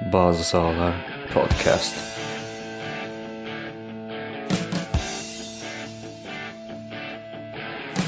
Bazı Sahalar Podcast.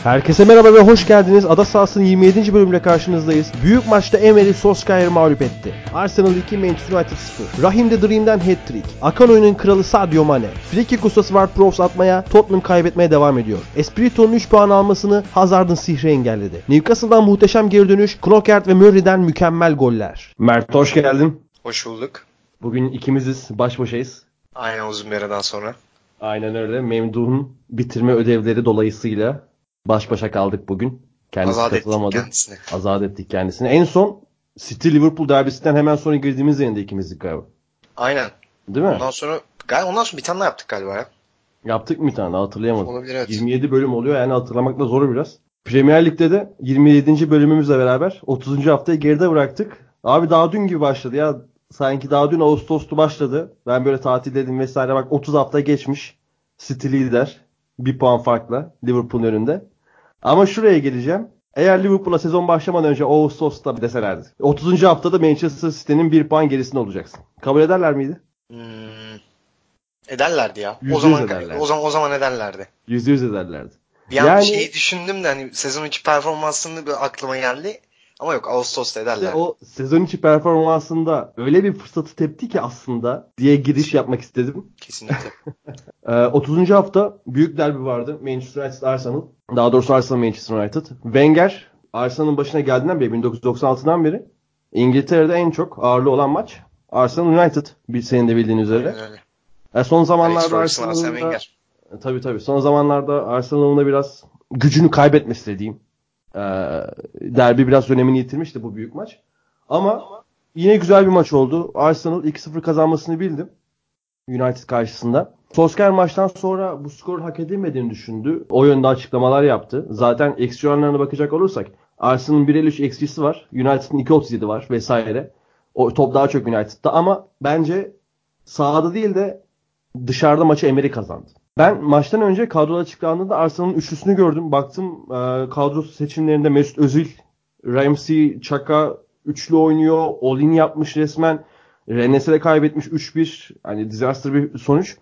Herkese merhaba ve hoş geldiniz. Ada sahasının 27. bölümüyle karşınızdayız. Büyük maçta Emery Solskjaer'i mağlup etti. Arsenal 2, Manchester United 0. Rahim de Dream'den hat-trick. Akan oyunun kralı Sadio Mane. Frikik ustası Ward Prowse atmaya, Tottenham kaybetmeye devam ediyor. Espirito'nun 3 puan almasını Hazard'ın sihri engelledi. Newcastle'dan muhteşem geri dönüş, Knockert ve Murray'den mükemmel goller. Mert hoş geldin. Hoş bulduk. Bugün ikimiziz, baş başayız. Aynen uzun bir aradan sonra. Aynen öyle. Memduh'un bitirme ödevleri dolayısıyla baş başa kaldık bugün. Kendisi ettik katılamadı. kendisini. Azat ettik kendisini. En son City Liverpool derbisinden hemen sonra girdiğimiz yerinde ikimizdik galiba. Aynen. Değil mi? Ondan sonra galiba ondan sonra bir tane daha yaptık galiba ya. Yaptık mı bir tane hatırlayamadım. Olabilir evet. 27 bölüm oluyor yani hatırlamak da zor biraz. Premier Lig'de de 27. bölümümüzle beraber 30. haftayı geride bıraktık. Abi daha dün gibi başladı ya. Sanki daha dün Ağustos'tu başladı. Ben böyle tatil dedim vesaire bak 30 hafta geçmiş. City lider. Bir puan farkla Liverpool'un önünde. Ama şuraya geleceğim. Eğer Liverpool'a sezon başlamadan önce Ağustos'ta deselerdi. 30. haftada Manchester City'nin bir puan gerisinde olacaksın. Kabul ederler miydi? Hmm, ederlerdi ya. Yüzde o zaman yüz ederlerdi. o zaman o zaman ederlerdi. %100 ederlerdi. Bir an Yani- şeyi düşündüm de hani sezon içi performansını bir aklıma geldi. Ama yok Ağustos'ta İşte ederler. o sezon içi performansında öyle bir fırsatı tepti ki aslında diye giriş yapmak istedim. Kesinlikle. Ee, 30. hafta büyük derbi vardı. Manchester United Arsenal. Daha doğrusu Arsenal Manchester United. Wenger Arsenal'ın başına geldiğinden beri 1996'dan beri İngiltere'de en çok ağırlı olan maç Arsenal United. Bir senin de bildiğin üzere. Aynen öyle. E, son zamanlarda Arsenal'ın da. E, tabii tabii. Son zamanlarda Arsenal'ın da biraz gücünü kaybetmesi dediğim. Ee, derbi biraz önemini yitirmişti bu büyük maç. Ama yine güzel bir maç oldu. Arsenal 2-0 kazanmasını bildim. United karşısında. Solskjaer maçtan sonra bu skorun hak edilmediğini düşündü. O yönde açıklamalar yaptı. Zaten eksi oranlarına bakacak olursak Arsenal'ın 1.53 eksisi var. United'ın 2.37 var vesaire. O top daha çok United'da ama bence sahada değil de dışarıda maçı Emery kazandı. Ben maçtan önce kadro açıklandığında Arsenal'ın üçlüsünü gördüm. Baktım e, kadro seçimlerinde Mesut Özil, Ramsey, Chaka üçlü oynuyor. Olin yapmış resmen. Rennes'e de kaybetmiş 3-1. Hani disaster bir sonuç.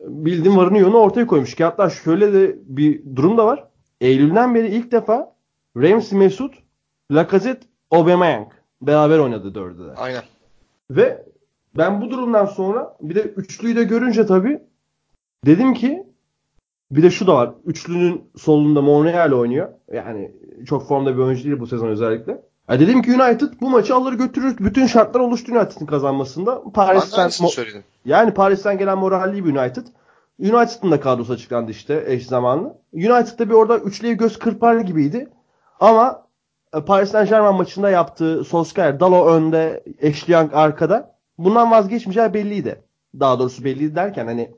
Bildiğim varını yoğunu ortaya koymuş ki hatta şöyle de bir durum da var. Eylül'den beri ilk defa Ramsey Mesut, Lacazette, Aubameyang beraber oynadı dördü de. Aynen. Ve ben bu durumdan sonra bir de üçlüyü de görünce tabii dedim ki bir de şu da var. Üçlünün solunda Monreal oynuyor. Yani çok formda bir oyuncu değil bu sezon özellikle. Ya dedim ki United bu maçı alır götürür. Bütün şartlar oluştu United'ın kazanmasında. Paris'ten mo- söyledim. yani Paris'ten gelen moralli bir United. United'ın da kadrosu açıklandı işte eş zamanlı. United'da bir orada üçlüye göz kırpar gibiydi. Ama e, Paris Saint Germain maçında yaptığı Solskjaer, Dalo önde, Ashley Young arkada. Bundan vazgeçmeyeceği belliydi. Daha doğrusu belliydi derken hani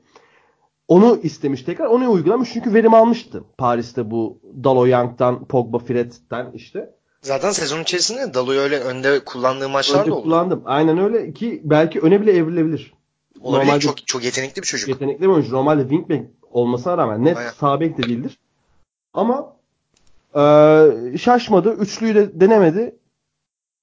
onu istemiş tekrar. Onu uygulamış çünkü verim almıştı. Paris'te bu Dalo Young'dan, Pogba, Fred'den işte. Zaten sezon içerisinde Dalo'yu öyle önde kullandığı maçlar Önce da oldu. kullandım. Aynen öyle ki belki öne bile evrilebilir. Olabilir. Normalde- Çok çok yetenekli bir çocuk. yetenekli bir oyuncu. Normalde wingback olmasına rağmen net Aynen. sağ bek de değildir. Ama eee, şaşmadı. Üçlüyü de denemedi.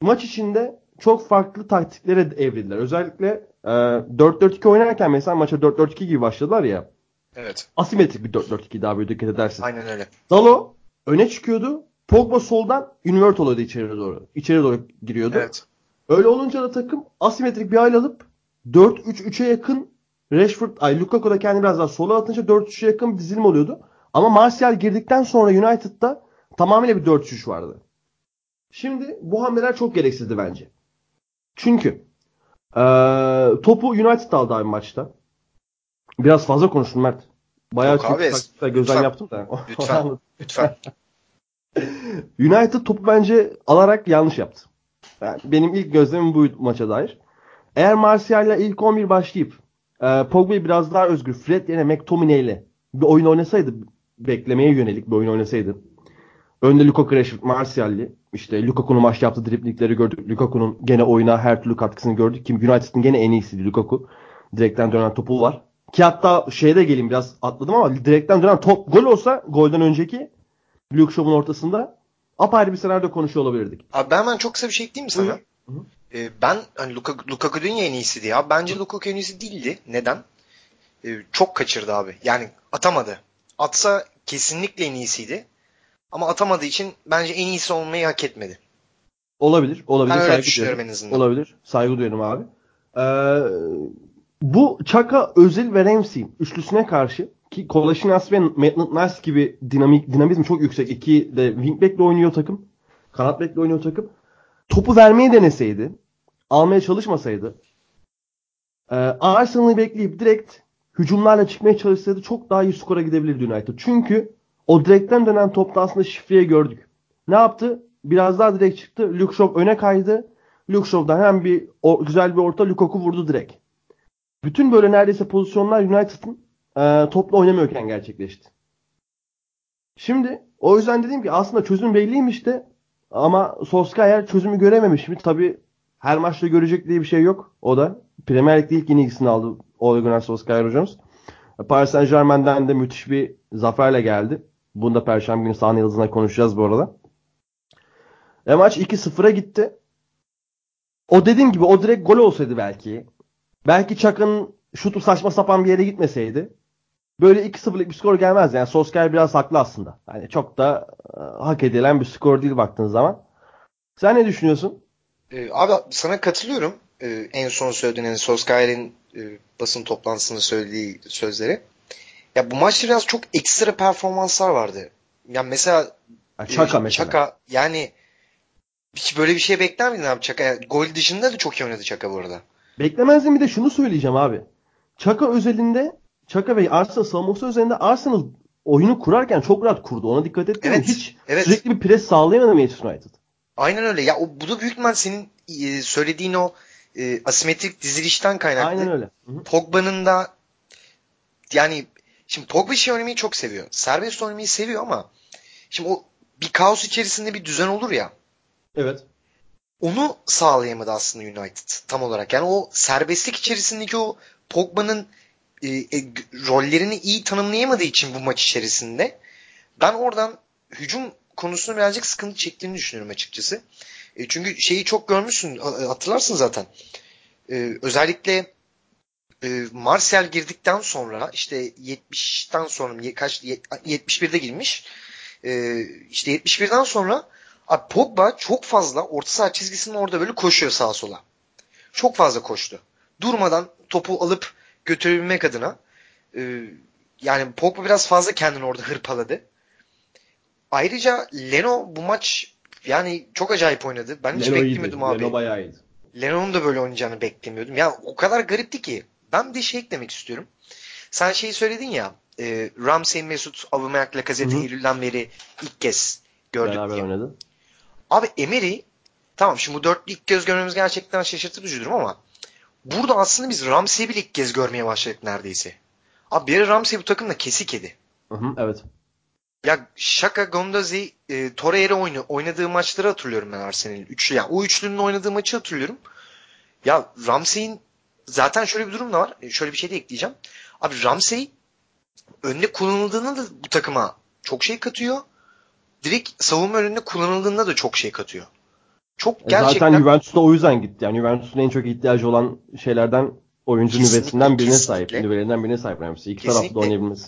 Maç içinde çok farklı taktiklere evrildiler. Özellikle eee 4-4-2 oynarken mesela maça 4-4-2 gibi başladılar ya. Evet. Asimetrik bir 4-4-2 daha böyle dikkat edersin. Aynen öyle. Dalo öne çıkıyordu. Pogba soldan invert oluyordu içeri doğru. İçeri doğru giriyordu. Evet. Öyle olunca da takım asimetrik bir hal alıp 4-3-3'e yakın Rashford, ay Lukaku da kendini biraz daha sola atınca 4-3'e yakın bir dizilim oluyordu. Ama Martial girdikten sonra United'da tamamıyla bir 4-3 vardı. Şimdi bu hamleler çok gereksizdi bence. Çünkü eee, topu United aldı abi maçta. Biraz fazla konuştum Mert. Bayağı abi, taktikte lütfen. yaptım da. Lütfen. Lütfen. United topu bence alarak yanlış yaptı. Yani benim ilk gözlemim bu maça dair. Eğer Martial'la ilk 11 başlayıp e, Pogba'yı biraz daha özgür, Fred yerine McTominay ile bir oyun oynasaydı, beklemeye yönelik bir oyun oynasaydı. Önde Lukaku, Rashford, Martial'li. İşte Lukaku'nun maç yaptığı driblikleri gördük. Lukaku'nun gene oyuna her türlü katkısını gördük. Ki United'ın gene en iyisiydi Lukaku. Direkten dönen topu var. Ki hatta şeyde geleyim biraz atladım ama direkten dönen top gol olsa golden önceki Luke Shaw'un ortasında apayrı bir senaryo konuşuyor olabilirdik. Abi ben hemen çok kısa bir şey ekleyeyim mi sana? Buyur. E, ben hani Luka, Lukaku dün en iyisiydi ya. Bence Lukaku en iyisi değildi. Neden? E, çok kaçırdı abi. Yani atamadı. Atsa kesinlikle en iyisiydi. Ama atamadığı için bence en iyisi olmayı hak etmedi. Olabilir. Olabilir. Ben öyle saygı düşünüyorum duyarım. en azından. Olabilir. Saygı duyarım abi. Ee, bu Chaka, Özil ve Ramsey üçlüsüne karşı ki Kolasinac ve Maitland-Niles gibi dinamik dinamizmi çok yüksek. İki de wingback'le oynuyor takım. Kanat bekle oynuyor takım. Topu vermeyi deneseydi, almaya çalışmasaydı, e, Arsenal'ı bekleyip direkt hücumlarla çıkmaya çalışsaydı çok daha iyi skora gidebilirdi United. Çünkü o direkten dönen topta aslında şifreyi gördük. Ne yaptı? Biraz daha direkt çıktı. Shaw öne kaydı. Luke Shaw'dan hemen bir o, güzel bir orta Lukaku vurdu direkt. Bütün böyle neredeyse pozisyonlar United'ın e, topla oynamıyorken gerçekleşti. Şimdi o yüzden dedim ki aslında çözüm belliymiş de ama Solskjaer çözümü görememiş mi? Tabi her maçta görecek diye bir şey yok. O da Premier Lig'de ilk yenilgisini aldı Ole Gunnar Solskjaer hocamız. Paris Saint Germain'den de müthiş bir zaferle geldi. Bunu da Perşembe günü sahne yıldızına konuşacağız bu arada. E maç 2-0'a gitti. O dediğim gibi o direkt gol olsaydı belki. Belki Çak'ın şutu saçma sapan bir yere gitmeseydi. Böyle 2-0'lık bir skor gelmez. Yani Solskjaer biraz haklı aslında. Hani çok da e, hak edilen bir skor değil baktığın zaman. Sen ne düşünüyorsun? Ee, abi sana katılıyorum. Ee, en son söylediğin yani Solskjaer'in e, basın toplantısında söylediği sözleri. Ya bu maçta biraz çok ekstra performanslar vardı. Yani mesela Yani Çaka e, mesela. Çaka yani hiç böyle bir şey bekler miydin abi Çaka? Yani gol dışında da çok iyi oynadı Çaka bu arada. Beklemezdim bir de şunu söyleyeceğim abi. Çaka özelinde Çaka ve Arsenal savunması özelinde Arsenal oyunu kurarken çok rahat kurdu. Ona dikkat ettin mi? Evet, Hiç evet. sürekli bir pres sağlayamadı Manchester United. Aynen öyle. Ya o, bu da büyük ihtimal senin e, söylediğin o e, asimetrik dizilişten kaynaklı. Aynen öyle. Pogba'nın da yani şimdi Pogba şey oynamayı çok seviyor. Serbest oynamayı seviyor ama şimdi o bir kaos içerisinde bir düzen olur ya. Evet. Onu sağlayamadı aslında United tam olarak. Yani o serbestlik içerisindeki o Pogba'nın e, e, rollerini iyi tanımlayamadığı için bu maç içerisinde ben oradan hücum konusunda birazcık sıkıntı çektiğini düşünüyorum açıkçası. E, çünkü şeyi çok görmüşsün ha- hatırlarsın zaten. E, özellikle e, Martial girdikten sonra işte 70'ten sonra kaç yet- 71'de girmiş. E, işte 71'den sonra abi Pogba çok fazla orta saha çizgisinin orada böyle koşuyor sağa sola. Çok fazla koştu. Durmadan topu alıp götürebilmek adına e, yani Pogba biraz fazla kendini orada hırpaladı. Ayrıca Leno bu maç yani çok acayip oynadı. Ben hiç Leno iyiydi. beklemiyordum abi. Leno bayağı iyiydi. Leno'nun da böyle oynayacağını beklemiyordum. Ya o kadar garipti ki. Ben bir de şey eklemek istiyorum. Sen şeyi söyledin ya. E, Ramsey, Mesut, Aubameyang, Lacazette. Eylül'den beri ilk kez gördük Beraber diye. oynadı. Abi Emery tamam şimdi bu dörtlü ilk kez görmemiz gerçekten şaşırtıcı durum ama burada aslında biz Ramsey'i bile ilk kez görmeye başladık neredeyse. Abi bir Ramsey bu takımda kesik yedi. Hı hı, evet. Ya Şaka, Gondazi, e, Torreira oyunu, oynadığı maçları hatırlıyorum ben Arsenal'in. Üçlü, yani o üçlünün oynadığı maçı hatırlıyorum. Ya Ramsey'in zaten şöyle bir durum da var. E, Şöyle bir şey de ekleyeceğim. Abi Ramsey önde kullanıldığında da bu takıma çok şey katıyor. Direkt savunma önünde kullanıldığında da çok şey katıyor. Çok E gerçekten Zaten Juventus'ta o yüzden gitti. Yani Juventus'un en çok ihtiyacı olan şeylerden oyuncu Kesinlikle, nüvesinden birine kesinlikle. sahip. Nüvelerinden birine sahip Ramsey. İki Kesinlikle. tarafta oynayabilmesi.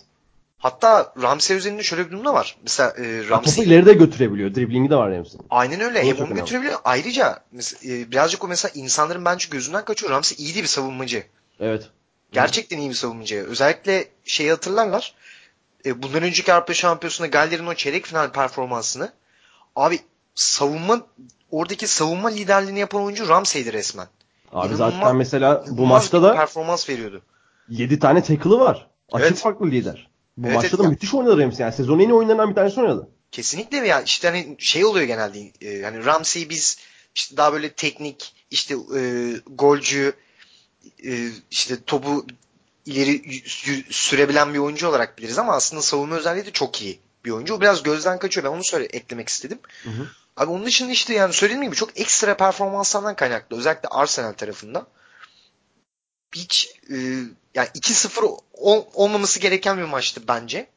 hatta Ramsey üzerinde şöyle bir durum da var. Mesela e, Ya Topu Ramsey ileride götürebiliyor. Driblingi de var Ramsey'in. Aynen öyle. Hem onu götürebiliyor. Ayrıca mes- e, birazcık o mesela insanların bence gözünden kaçıyor. Ramsey iyi de bir savunmacı. Evet. Gerçekten iyi bir savunmacı. Özellikle şeyi hatırlarlar. E, bundan önceki Avrupa Şampiyonası'nda Galler'in o çeyrek final performansını abi savunma oradaki savunma liderliğini yapan oyuncu Ramsey'di resmen. Abi İnanılmaz- zaten mesela bu maçta da performans veriyordu. 7 tane tackle'ı var. Açık Evet. farklı lider. Bu Evet, maçta evet da ya. müthiş oynadı Ramsey. Yani sezonun en iyi oyunlarından bir tanesi oynadı. Kesinlikle ya işte hani şey oluyor genelde e, hani Ramsey biz işte daha böyle teknik işte e, golcü e, işte topu ileri sürebilen bir oyuncu olarak biliriz ama aslında savunma özelliği de çok iyi bir oyuncu. O biraz gözden kaçıyor. Ben onu söyle eklemek istedim. Hı hı. Abi onun dışında işte yani söylediğim gibi çok ekstra performanslardan kaynaklı. Özellikle Arsenal tarafında. Hiç e, yani 2-0 ol- olmaması gereken bir maçtı bence.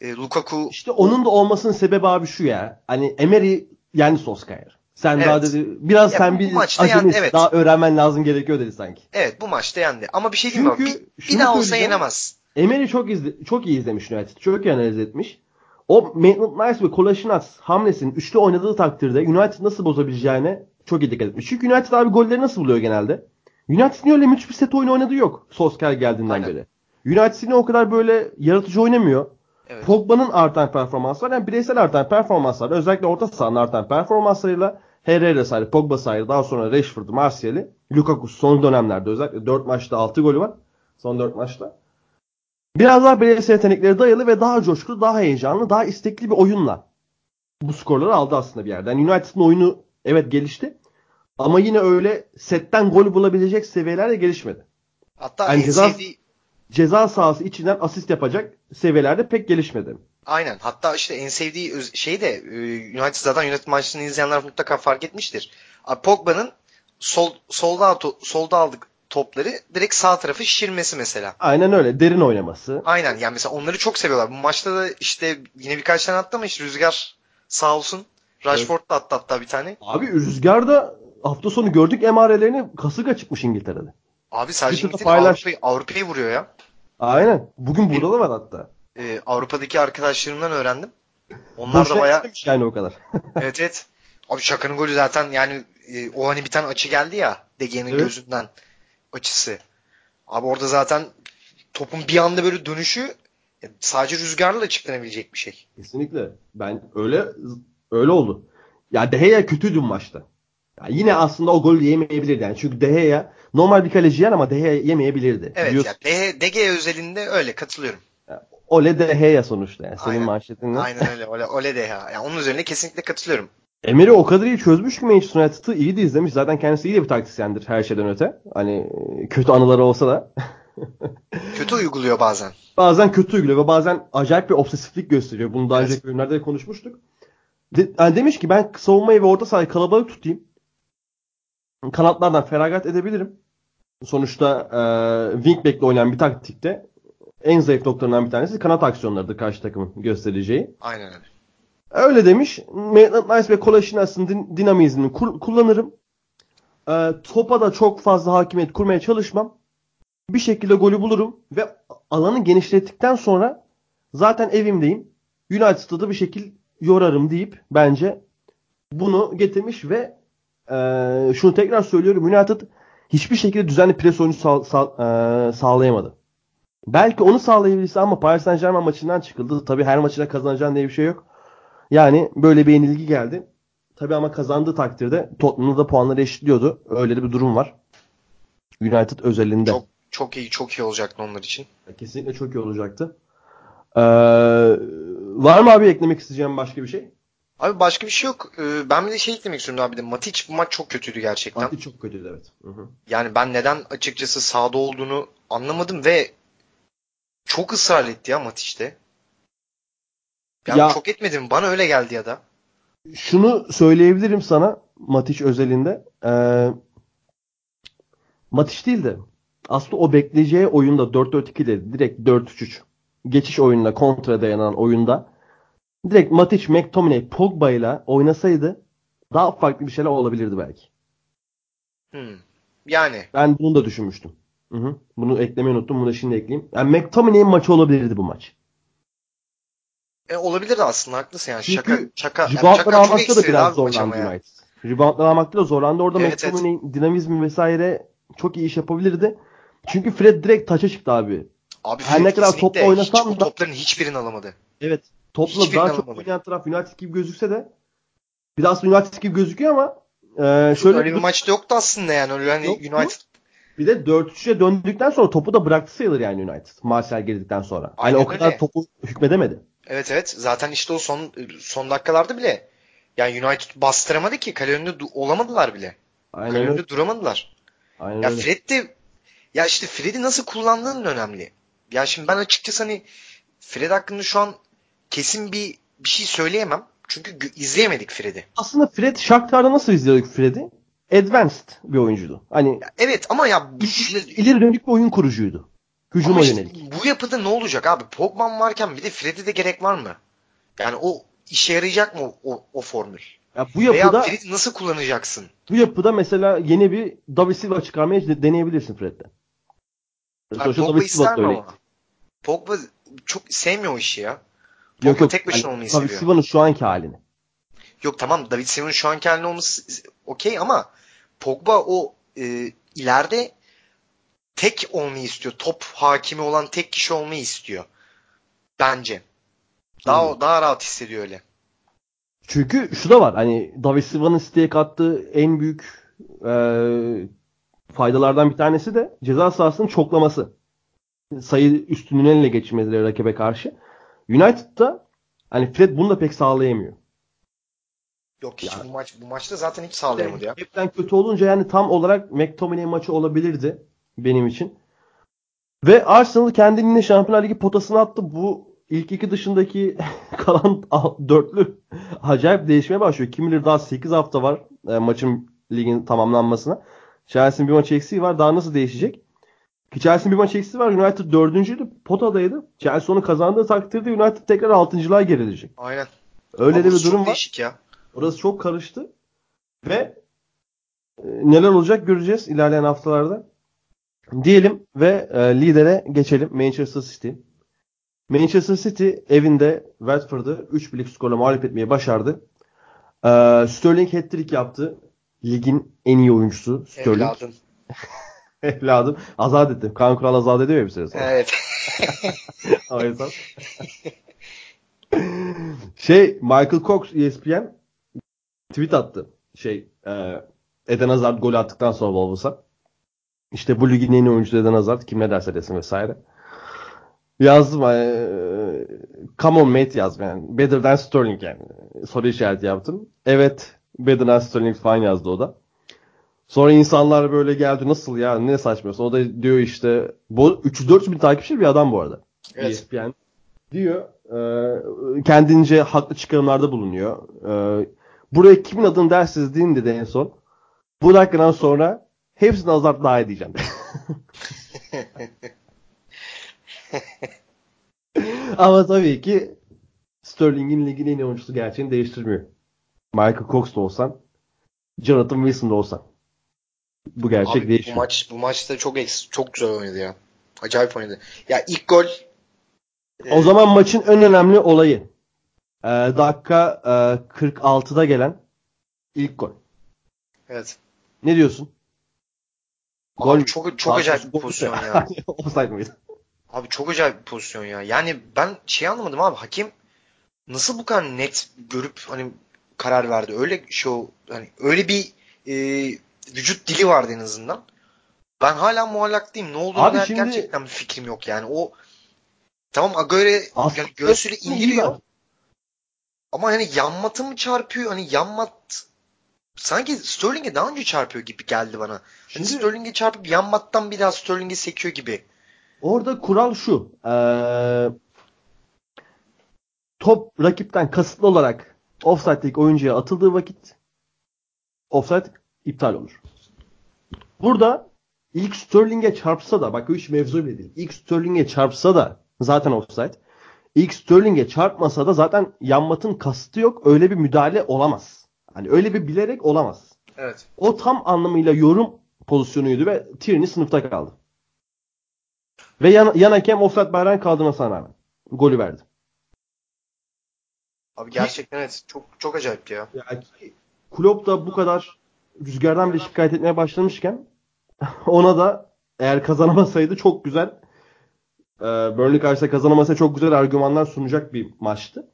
E, Lukaku İşte onun da olmasının sebebi abi şu ya. Hani Emery yendi Solskjaer. Sen Evet. daha dedi biraz Ya sen bu bir acemisin, evet. daha öğrenmen lazım gerekiyor dedi sanki. Evet bu maçta yendi. Ama bir şey diyeyim mi? Çünkü Bir, bir şunu daha olsa yenemez. Emery çok izle, çok iyi izlemiş United. Çok iyi analiz etmiş. O Maitland-Niles ve Kolasinac hamlesinin üçlü oynadığı takdirde United nasıl bozabileceğine çok iyi dikkat etmiş. Çünkü United abi golleri nasıl buluyor genelde? United'in öyle müthiş bir set oyunu oynadığı yok. Solskjaer geldiğinden Aynen. beri. United'in o kadar böyle yaratıcı oynamıyor. Evet. Pogba'nın artan performansı var. Yani bireysel artan performanslar özellikle orta sahanın artan performanslarıyla Herrera sayılır, Pogba sayılır, daha sonra Rashford, Martial'i, Lukaku son dönemlerde özellikle 4 maçta 6 golü var. Son 4 maçta. Biraz daha bireysel yetenekleri dayalı ve daha coşkulu, daha heyecanlı, daha istekli bir oyunla bu skorları aldı aslında bir yerden. Yani United'ın oyunu evet gelişti. Ama yine öyle setten gol bulabilecek seviyelerde gelişmedi. Hatta Yani ceza- Ceza sahası içinden asist yapacak seviyelerde pek gelişmedi. Aynen. Hatta işte en sevdiği şey de e, United zaten United maçını izleyenler mutlaka fark etmiştir. Pogba'nın sol solda solda aldık topları direkt sağ tarafı şişirmesi mesela. Aynen öyle. Derin oynaması. Aynen yani mesela onları çok seviyorlar. Bu maçta da işte yine birkaç tane attı ama işte Rüzgar sağ olsun. Rashford da attı hatta bir tane. Abi Rüzgar'da hafta sonu gördük emarelerini kasıga çıkmış İngiltere'de. Abi sadece İngiltere paylaş. Avrupa'yı Avrupa'yı vuruyor ya. Aynen. Bugün burada da var hatta. Ee, Avrupa'daki arkadaşlarımdan öğrendim. Onlar da Boşuna bayağı gitmemiş yani o kadar. evet evet. Abi Şaka'nın golü zaten yani e, o hani bir tane açı geldi ya Dege'nin Evet. gözünden açısı. Abi orada zaten topun bir anda böyle dönüşü e, sadece rüzgarla açıklanabilecek bir şey. Kesinlikle. Ben öyle öyle oldu. Ya De Gea kötüydü maçta. Ya yine aslında o golü yemeyebilirdi yani. Çünkü De Gea normal bir kaleci yer ama De Gea yemeyebilirdi. Evet Biliyorsun. ya De, Dege özelinde öyle katılıyorum. Ole De Gea sonuçta yani. Senin Aynen. manşetinle. Aynen öyle. Ole, ole de ya. Yani onun üzerine kesinlikle katılıyorum. Emery o kadar iyi çözmüş ki Manchester United'ı iyi de izlemiş. Zaten kendisi iyi de bir taktisyendir her şeyden öte. Hani e, kötü anıları olsa da. Kötü uyguluyor bazen. bazen kötü uyguluyor ve bazen acayip bir obsesiflik gösteriyor. Bunu daha Evet. önceki bölümlerde de konuşmuştuk. De, yani demiş ki ben savunmayı ve orta sahayı kalabalık tutayım. Kanatlardan feragat edebilirim. Sonuçta e, wingback'le oynayan bir taktikte en zayıf noktalarından bir tanesi kanat aksiyonlarıdır karşı takımın göstereceği. Aynen öyle. Öyle demiş. Maitland-Niles ve Kolasinacs'ın din- dinamizmini kur- kullanırım. Ee, topa da çok fazla hakimiyet kurmaya çalışmam. Bir şekilde golü bulurum ve alanı genişlettikten sonra zaten evimdeyim. United'ı da bir şekil yorarım deyip bence bunu getirmiş ve e, şunu tekrar söylüyorum. United hiçbir şekilde düzenli pres oyunu sağ- sağ- e, sağlayamadı. Belki onu sağlayabilirse ama Paris Saint Germain maçından çıkıldı. Tabii her maçına kazanacağın diye bir şey yok. Yani böyle bir yenilgi geldi. Tabii ama kazandığı takdirde Tottenham'da da puanları eşitliyordu. Öyle de bir durum var. United özelinde. Çok çok iyi çok iyi olacaktı onlar için. Kesinlikle çok iyi olacaktı. Ee, var mı abi eklemek isteyeceğim başka bir şey? Abi başka bir şey yok. Ee, ben bir de şey eklemek istiyorum abi de Matic bu maç çok kötüydü gerçekten. Fatih çok kötüydü evet. Hı hı. Yani ben neden açıkçası sahada olduğunu anlamadım ve çok ısrar etti ya Matic'te. Yani Ya- çok etmedi mi? Bana öyle geldi ya da. Şunu söyleyebilirim sana Matic özelinde. Ee, Matic değil de aslında o bekleyeceği oyunda 4-4-2 ile direkt 4-3-3 geçiş oyununa kontra dayanan oyunda direkt Matic, McTominay, Pogba ile oynasaydı daha farklı bir şeyler olabilirdi belki. Hmm. Yani Ben bunu da düşünmüştüm. Hı hı. Bunu eklemeyi unuttum. Bunu da şimdi ekleyeyim. Yani McTominay'in maçı olabilirdi bu maç. e, olabilir aslında haklısın yani. Çünkü Şaka şaka yani Reboundlar şaka çok almakta da biraz maç zorlandı. United. Reboundlar almakta da zorlandı. Orada Evet, McTominay'in dinamizmi vesaire çok iyi iş yapabilirdi. Çünkü Fred direkt taça çıktı abi. Abi Her ne kadar topla hiç oynasam o da- topların hiçbirini alamadı. Evet. Topla Hiçbirini daha çok alamadı. oynayan taraf United gibi gözükse de biraz United gibi gözüküyor ama e, şöyle Öyle bir maçta yoktu aslında yani. Öyle hani. United bir de 4-3'e döndükten sonra topu da bıraktı sayılır yani United. Martial girdikten sonra. Yani Aynen o kadar öyle. topu hükmedemedi. Evet evet. Zaten işte o son son dakikalarda bile yani United bastıramadı ki kale önünde olamadılar bile. Aynen Kale önünde duramadılar. Aynen Ya öyle. Fred de ya işte Fred'i nasıl kullandığın önemli. Ya şimdi ben açıkçası hani Fred hakkında şu an kesin bir bir şey söyleyemem. Çünkü izleyemedik Fred'i. Aslında Fred Shakhtar'da nasıl izliyorduk Fred'i? Advanced bir oyuncuydu. Hani Evet ama ya bu, ileri dönük bir oyun kurucuydu. Hücuma işte yönelik. bu yapıda ne olacak abi? Pogba varken bir de Fred'e de gerek var mı? Yani o işe yarayacak mı o, o formül? Ya bu Veya yapıda Fred'i nasıl kullanacaksın? bu yapıda mesela yeni bir David Silva çıkarmaya de- deneyebilirsin Fred'de. Yani Sonuçta Pogba David ister mi ama? Pogba çok sevmiyor o işi ya. Pogba Yok yok. tek başına hani olmayı David seviyor. Silva'nın şu anki halini. Yok tamam David Silva'nın şu anki halinde olması okey ama Pogba o e, ileride tek olmayı istiyor. Top hakimi olan tek kişi olmayı istiyor. Bence. Daha Hmm. daha rahat hissediyor öyle. Çünkü şu da var. Hani David Silva'nın City'ye kattığı en büyük e, faydalardan bir tanesi de ceza sahasının çoklaması. Sayı üstünlüğünü ele geçirmeleri rakibe karşı. United'da hani Fred bunu da pek sağlayamıyor. Yok hiç Ya- bu maç bu maçta zaten hiç sağlayamadı ya. Hepten kötü olunca yani tam olarak McTominay maçı olabilirdi benim için. Ve Arsenal kendini Şampiyonlar Ligi potasına attı. Bu ilk iki dışındaki kalan al- dörtlü acayip değişmeye başlıyor. Kim bilir daha 8 hafta var e, maçın ligin tamamlanmasına. Chelsea'nin bir maç eksiği var. Daha nasıl değişecek? Ki Chelsea'nin bir maç eksiği var. United dördüncüydü. Potadaydı. Chelsea onu kazandığı takdirde United tekrar altıncılığa gerilecek. Aynen. Öyle de Ama bir çok durum var. değişik ya. Orası çok karıştı. Ve e, neler olacak göreceğiz ilerleyen haftalarda. Diyelim ve e, lidere geçelim. Manchester City. Manchester City evinde Watford'ı 3 birlik skorla mağlup etmeyi başardı. E, Sterling hat-trick yaptı. Ligin en iyi oyuncusu Sterling. Evladım. Evladım. Azat ettim. Kaan Kural azat ediyor ya bir süre sonra. Evet. O şey Michael Cox ESPN tweet attı. Şey e, Eden Hazard golü attıktan sonra Wolves'a. İşte bu ligin en iyi oyuncusu Eden Hazard. Kim ne derse desin vesaire. Yazdım. E, come on mate yazdım yani. Better than Sterling yani. Soru işareti yaptım. Evet. Better than Sterling falan yazdı o da. Sonra insanlar böyle geldi nasıl ya ne saçmıyorsun. O da diyor işte bu 300-400 bin takipçili bir adam bu arada. Evet. ESPN diyor e, kendince haklı çıkarımlarda bulunuyor. E, buraya kimin adını dersiniz deyin dedi en son. Bu dakikadan sonra hepsini azart daha edeceğim. Ama tabii ki Sterling'in ligin en iyi oyuncusu gerçeğini değiştirmiyor. Michael Cox da olsan, Jonathan Wilson da olsan. Bu gerçek Abi bu değişmiyor. maç bu maçta çok eks, çok güzel oynadı ya. Acayip oynadı. Ya ilk gol e, O zaman maçın en önemli olayı. Ee, dakika e, 46'da gelen ilk gol. evet. Ne diyorsun? Abi çok çok Daha acayip bir gol pozisyon ya. Offside mıydı? Abi çok acayip bir pozisyon ya. Yani ben şey anlamadım abi. Hakim nasıl bu kadar net görüp hani karar verdi. Öyle şu hani öyle bir e, vücut dili vardı en azından. Ben hala muallaktayım. Ne olduğunu dair şimdi- gerçekten bir fikrim yok yani. O tamam Agüero yani göğsüyle indiriyor. Ama hani yan matı mı çarpıyor? Hani yan mat sanki Sterling'e daha önce çarpıyor gibi geldi bana. Hani Şimdi- Sterling'e çarpıp yan mattan bir daha Sterling'e sekiyor gibi. Orada kural şu. Ee, top rakipten kasıtlı olarak offside'deki oyuncuya atıldığı vakit offside iptal olur. Burada ilk Sterling'e çarpsa da bak o iş mevzu bile değil. İlk Sterling'e çarpsa da zaten offside. İlk Sterling'e çarpmasa da zaten yanmatın kastı yok. Öyle bir müdahale olamaz. Hani öyle bir bilerek olamaz. Evet. O tam anlamıyla yorum pozisyonuydu ve Tierney sınıfta kaldı. Ve yan, yan hakem offside bayrağını kaldırmasına rağmen golü verdi. Abi gerçekten evet. Çok çok acayip ya. Yani Klopp da bu kadar rüzgardan bile şikayet etmeye başlamışken ona da eğer kazanamasaydı çok güzel e, Burnley karşısında kazanamasaydı çok güzel argümanlar sunacak bir maçtı.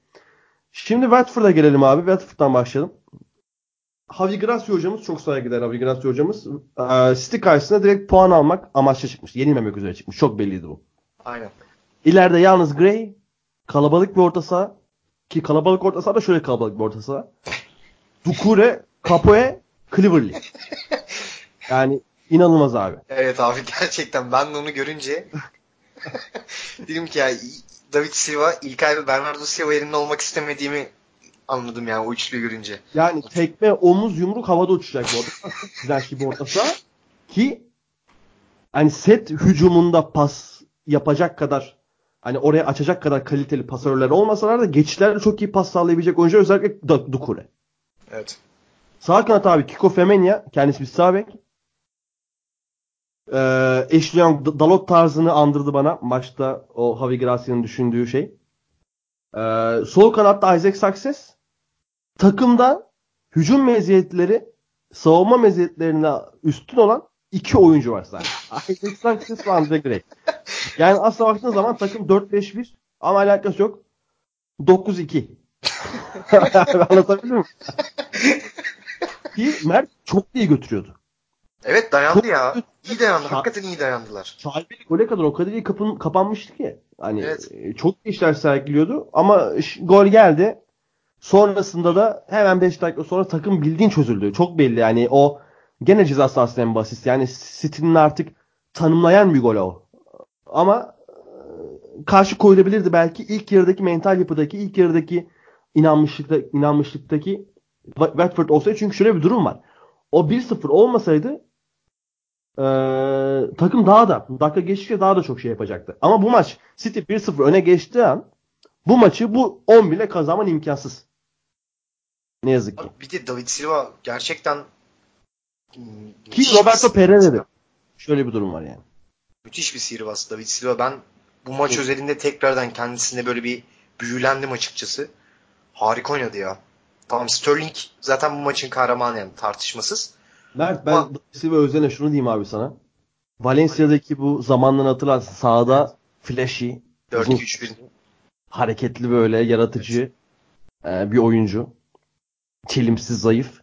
Şimdi Watford'a gelelim abi. Watford'dan başlayalım. Javi Gracia hocamız çok saygıdeğer Javi Gracia hocamız. E, City karşısında direkt puan almak amaçlı çıkmış. Yenilmemek üzere çıkmış. Çok belliydi bu. Aynen. İleride yalnız Gray kalabalık bir orta saha ki kalabalık orta saha da şöyle kalabalık bir orta saha. Dukure, Capoe, Cleverley. Yani inanılmaz abi. Evet abi gerçekten ben de onu görünce dedim ki ya David Silva, İlkay ve Bernardo Silva yerinde olmak istemediğimi anladım yani o üçlüyü görünce. Yani tekme, omuz, yumruk havada uçacak bu saha. Güzel bir orta saha. Ki hani set hücumunda pas yapacak kadar hani oraya açacak kadar kaliteli pasörler olmasalar da geçişlerde çok iyi pas sağlayabilecek oyuncu özellikle Dukure. Evet. Sağ kanat abi Kiko Femenya. Kendisi bir sağ bek. Ee, Ashley Young Dalot tarzını andırdı bana. Maçta o Javi Gracia'nın düşündüğü şey. Ee, sol kanatta Isaac Success. Takımda hücum meziyetleri savunma meziyetlerine üstün olan iki oyuncu var sadece. Isaac Success ve Andre Gray. Yani aslına baktığın zaman takım 4-5-1 ama alakası yok. 9-2. Anlatabildim mi? Ki Mert çok iyi götürüyordu. Evet dayandı Çok- ya. İyi dayandı. Hakikaten iyi dayandılar. Şalbeli gole kadar o kadar iyi kapın, kapanmıştı ki. Hani Evet. e, çok işler sergiliyordu ama gol geldi. Sonrasında da hemen 5 dakika sonra takım bildiğin çözüldü. Çok belli yani o gene ceza sahasının en basit. Yani City'nin artık tanımlayan bir gol o. Ama e, karşı koyulabilirdi belki ilk yarıdaki mental yapıdaki ilk yarıdaki inanmışlıkta inanmışlıktaki Wa- Watford olsaydı çünkü şöyle bir durum var. O 1-0 olmasaydı ee, takım daha da dakika geçtikçe daha da çok şey yapacaktı. Ama bu maç City 1-0 öne geçtiği an bu maçı bu 11 ile kazanman imkansız. Ne yazık ki. Bir de David Silva gerçekten Ki Roberto Pereira'da. Şöyle bir durum var yani. Müthiş bir sihirbaz David Silva. Ben bu maç özelinde tekrardan kendisine böyle bir büyülendim açıkçası. Harika oynadı ya. Tamam Sterling zaten bu maçın kahramanı yani tartışmasız. Mert ben Ama- Silva özene şunu diyeyim abi sana. Valencia'daki bu zamanlarını hatırlarsın. Sağda flashy, uzun 4-2-3-1. hareketli böyle yaratıcı e, bir oyuncu. Çelimsiz, zayıf.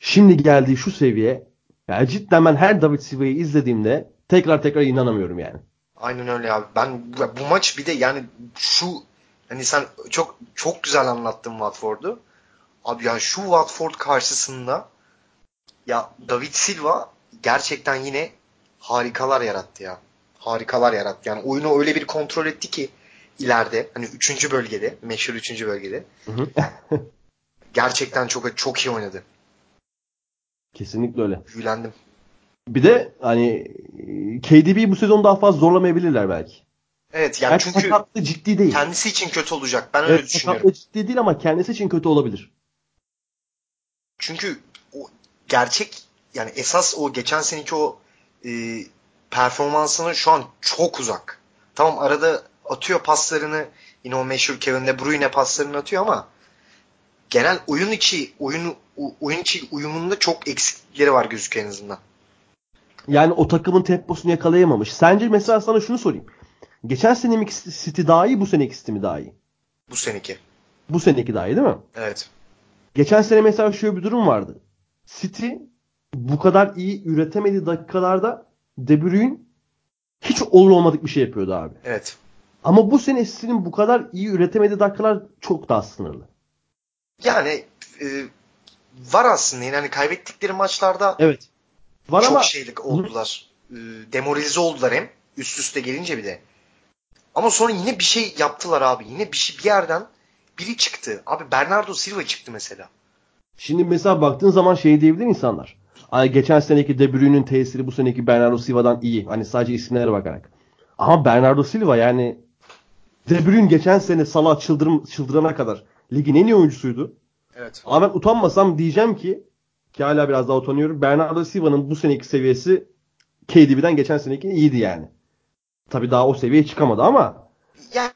Şimdi geldiği şu seviye yani cidden ben her David Silva'yı izlediğimde tekrar tekrar inanamıyorum yani. Aynen öyle abi. Ben bu, bu maç bir de yani şu hani sen çok çok güzel anlattın Watford'u. Abi yani şu Watford karşısında ya David Silva gerçekten yine harikalar yarattı ya. Harikalar yarattı. Yani oyunu öyle bir kontrol etti ki ileride hani 3. bölgede, meşhur 3. bölgede. Hı hı. gerçekten çok çok iyi oynadı. Kesinlikle öyle. Büyülendim. Bir de hani KDB'yi bu sezon daha fazla zorlamayabilirler belki. Evet yani Yani çünkü sakatlığı ciddi değil. kendisi için kötü olacak. Ben öyle Evet, düşünüyorum. sakatlığı ciddi değil ama kendisi için kötü olabilir. Çünkü gerçek yani esas o geçen seneki o e, performansının şu an çok uzak. Tamam arada atıyor paslarını yine o meşhur Kevin De Bruyne paslarını atıyor ama genel oyun içi oyun oyun içi uyumunda çok eksiklikleri var gözüküyor en azından. Yani o takımın temposunu yakalayamamış. Sence mesela sana şunu sorayım. Geçen sene mi City daha iyi, bu seneki City mi daha iyi? Bu seneki. Bu seneki daha iyi değil mi? Evet. Geçen sene mesela şöyle bir durum vardı. City bu kadar iyi üretemediği dakikalarda De Bruyne hiç olur olmadık bir şey yapıyordu abi. Evet. Ama bu sene City'nin bu kadar iyi üretemediği dakikalar çok daha sınırlı. Yani e, var aslında yani kaybettikleri maçlarda Evet. Var çok ama şeylik oldular. E, demoralize oldular hem. Üst üste gelince bir de. Ama sonra yine bir şey yaptılar abi. Yine bir şey bir yerden biri çıktı. Abi Bernardo Silva çıktı mesela. Şimdi mesela baktığın zaman şey diyebilir insanlar. Ay geçen seneki De Bruyne'nin tesiri bu seneki Bernardo Silva'dan iyi. Hani sadece isimlere bakarak. Ama Bernardo Silva yani De Bruyne geçen sene Salah çıldırım, çıldırana kadar ligin en iyi oyuncusuydu. Evet. Ama ben utanmasam diyeceğim ki ki hala biraz daha utanıyorum. Bernardo Silva'nın bu seneki seviyesi KDB'den geçen seneki iyiydi yani. Tabii daha o seviyeye çıkamadı ama Yani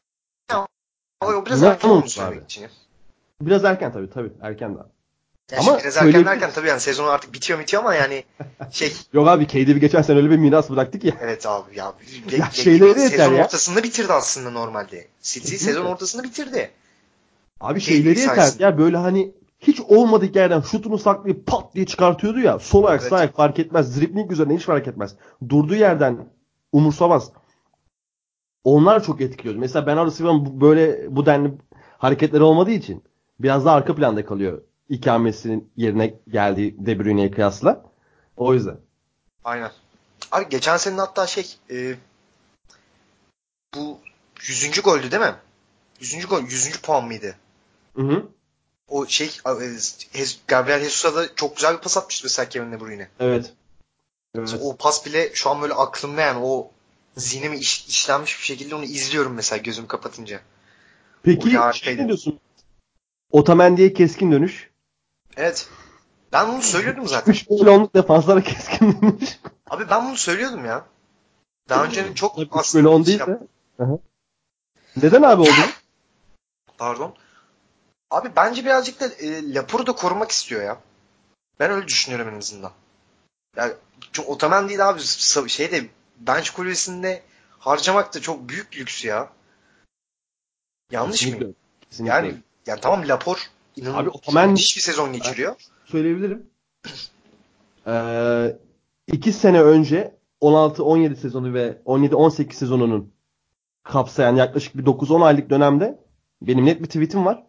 o biraz erken olmuş abi? için. biraz erken tabii tabii erken daha. Yani Ama biraz erken derken tabii yani sezon artık bitiyor bitiyor ama yani şey Yok abi KDB geçen sene öyle bir miras bıraktık ya. evet abi ya, Ya ya şeyleri yeter sezon ya. ortasında bitirdi aslında normalde. City sezon ortasında bitirdi. Abi KDB şeyleri yeter ya böyle hani hiç olmadık yerden şutunu saklayıp pat diye çıkartıyordu ya. Sol ayak Evet. sağ ayak fark etmez. Dribling üzerine hiç fark etmez. Durduğu yerden umursamaz. Onlar çok etkiliyordu. Mesela Bernardo Silva'nın bu- böyle bu denli hareketleri olmadığı için biraz daha arka planda kalıyor. İkamesinin yerine geldiği De Bruyne'ye kıyasla. O yüzden. Aynen. Abi geçen senin hatta şey e, bu 100. goldü değil mi? 100. gol 100. puan mıydı? Hı hı. O şey e, Gabriel Jesus'a da çok güzel bir pas atmıştı mesela Kevin De Bruyne. Evet. Evet. O pas bile şu an böyle aklımda yani o zihnime iş, işlenmiş bir şekilde onu izliyorum mesela gözümü kapatınca. Peki şey ne diyorsun? Otamendi'ye keskin dönüş. Evet. Ben bunu söylüyordum zaten. 3 milyonluk defanslara keskin demiş. Abi ben bunu söylüyordum ya. Daha önce çok Tabii aslında milyon şey değil yap- de. Neden abi oldu? Pardon. Abi bence birazcık da e, Lapor'u da korumak istiyor ya. Ben öyle düşünüyorum en azından. Yani çok otomen değil abi. Sa- Şeyde bench kulübesinde harcamak da çok büyük lüks ya. Yanlış mı? Yani yani tamam Lapor inanılmaz Abi Otomen- müthiş bir sezon geçiriyor. söyleyebilirim. Ee, iki sene önce 16-17 sezonu ve 17-18 sezonunun kapsayan yaklaşık bir 9-10 aylık dönemde benim net bir tweetim var.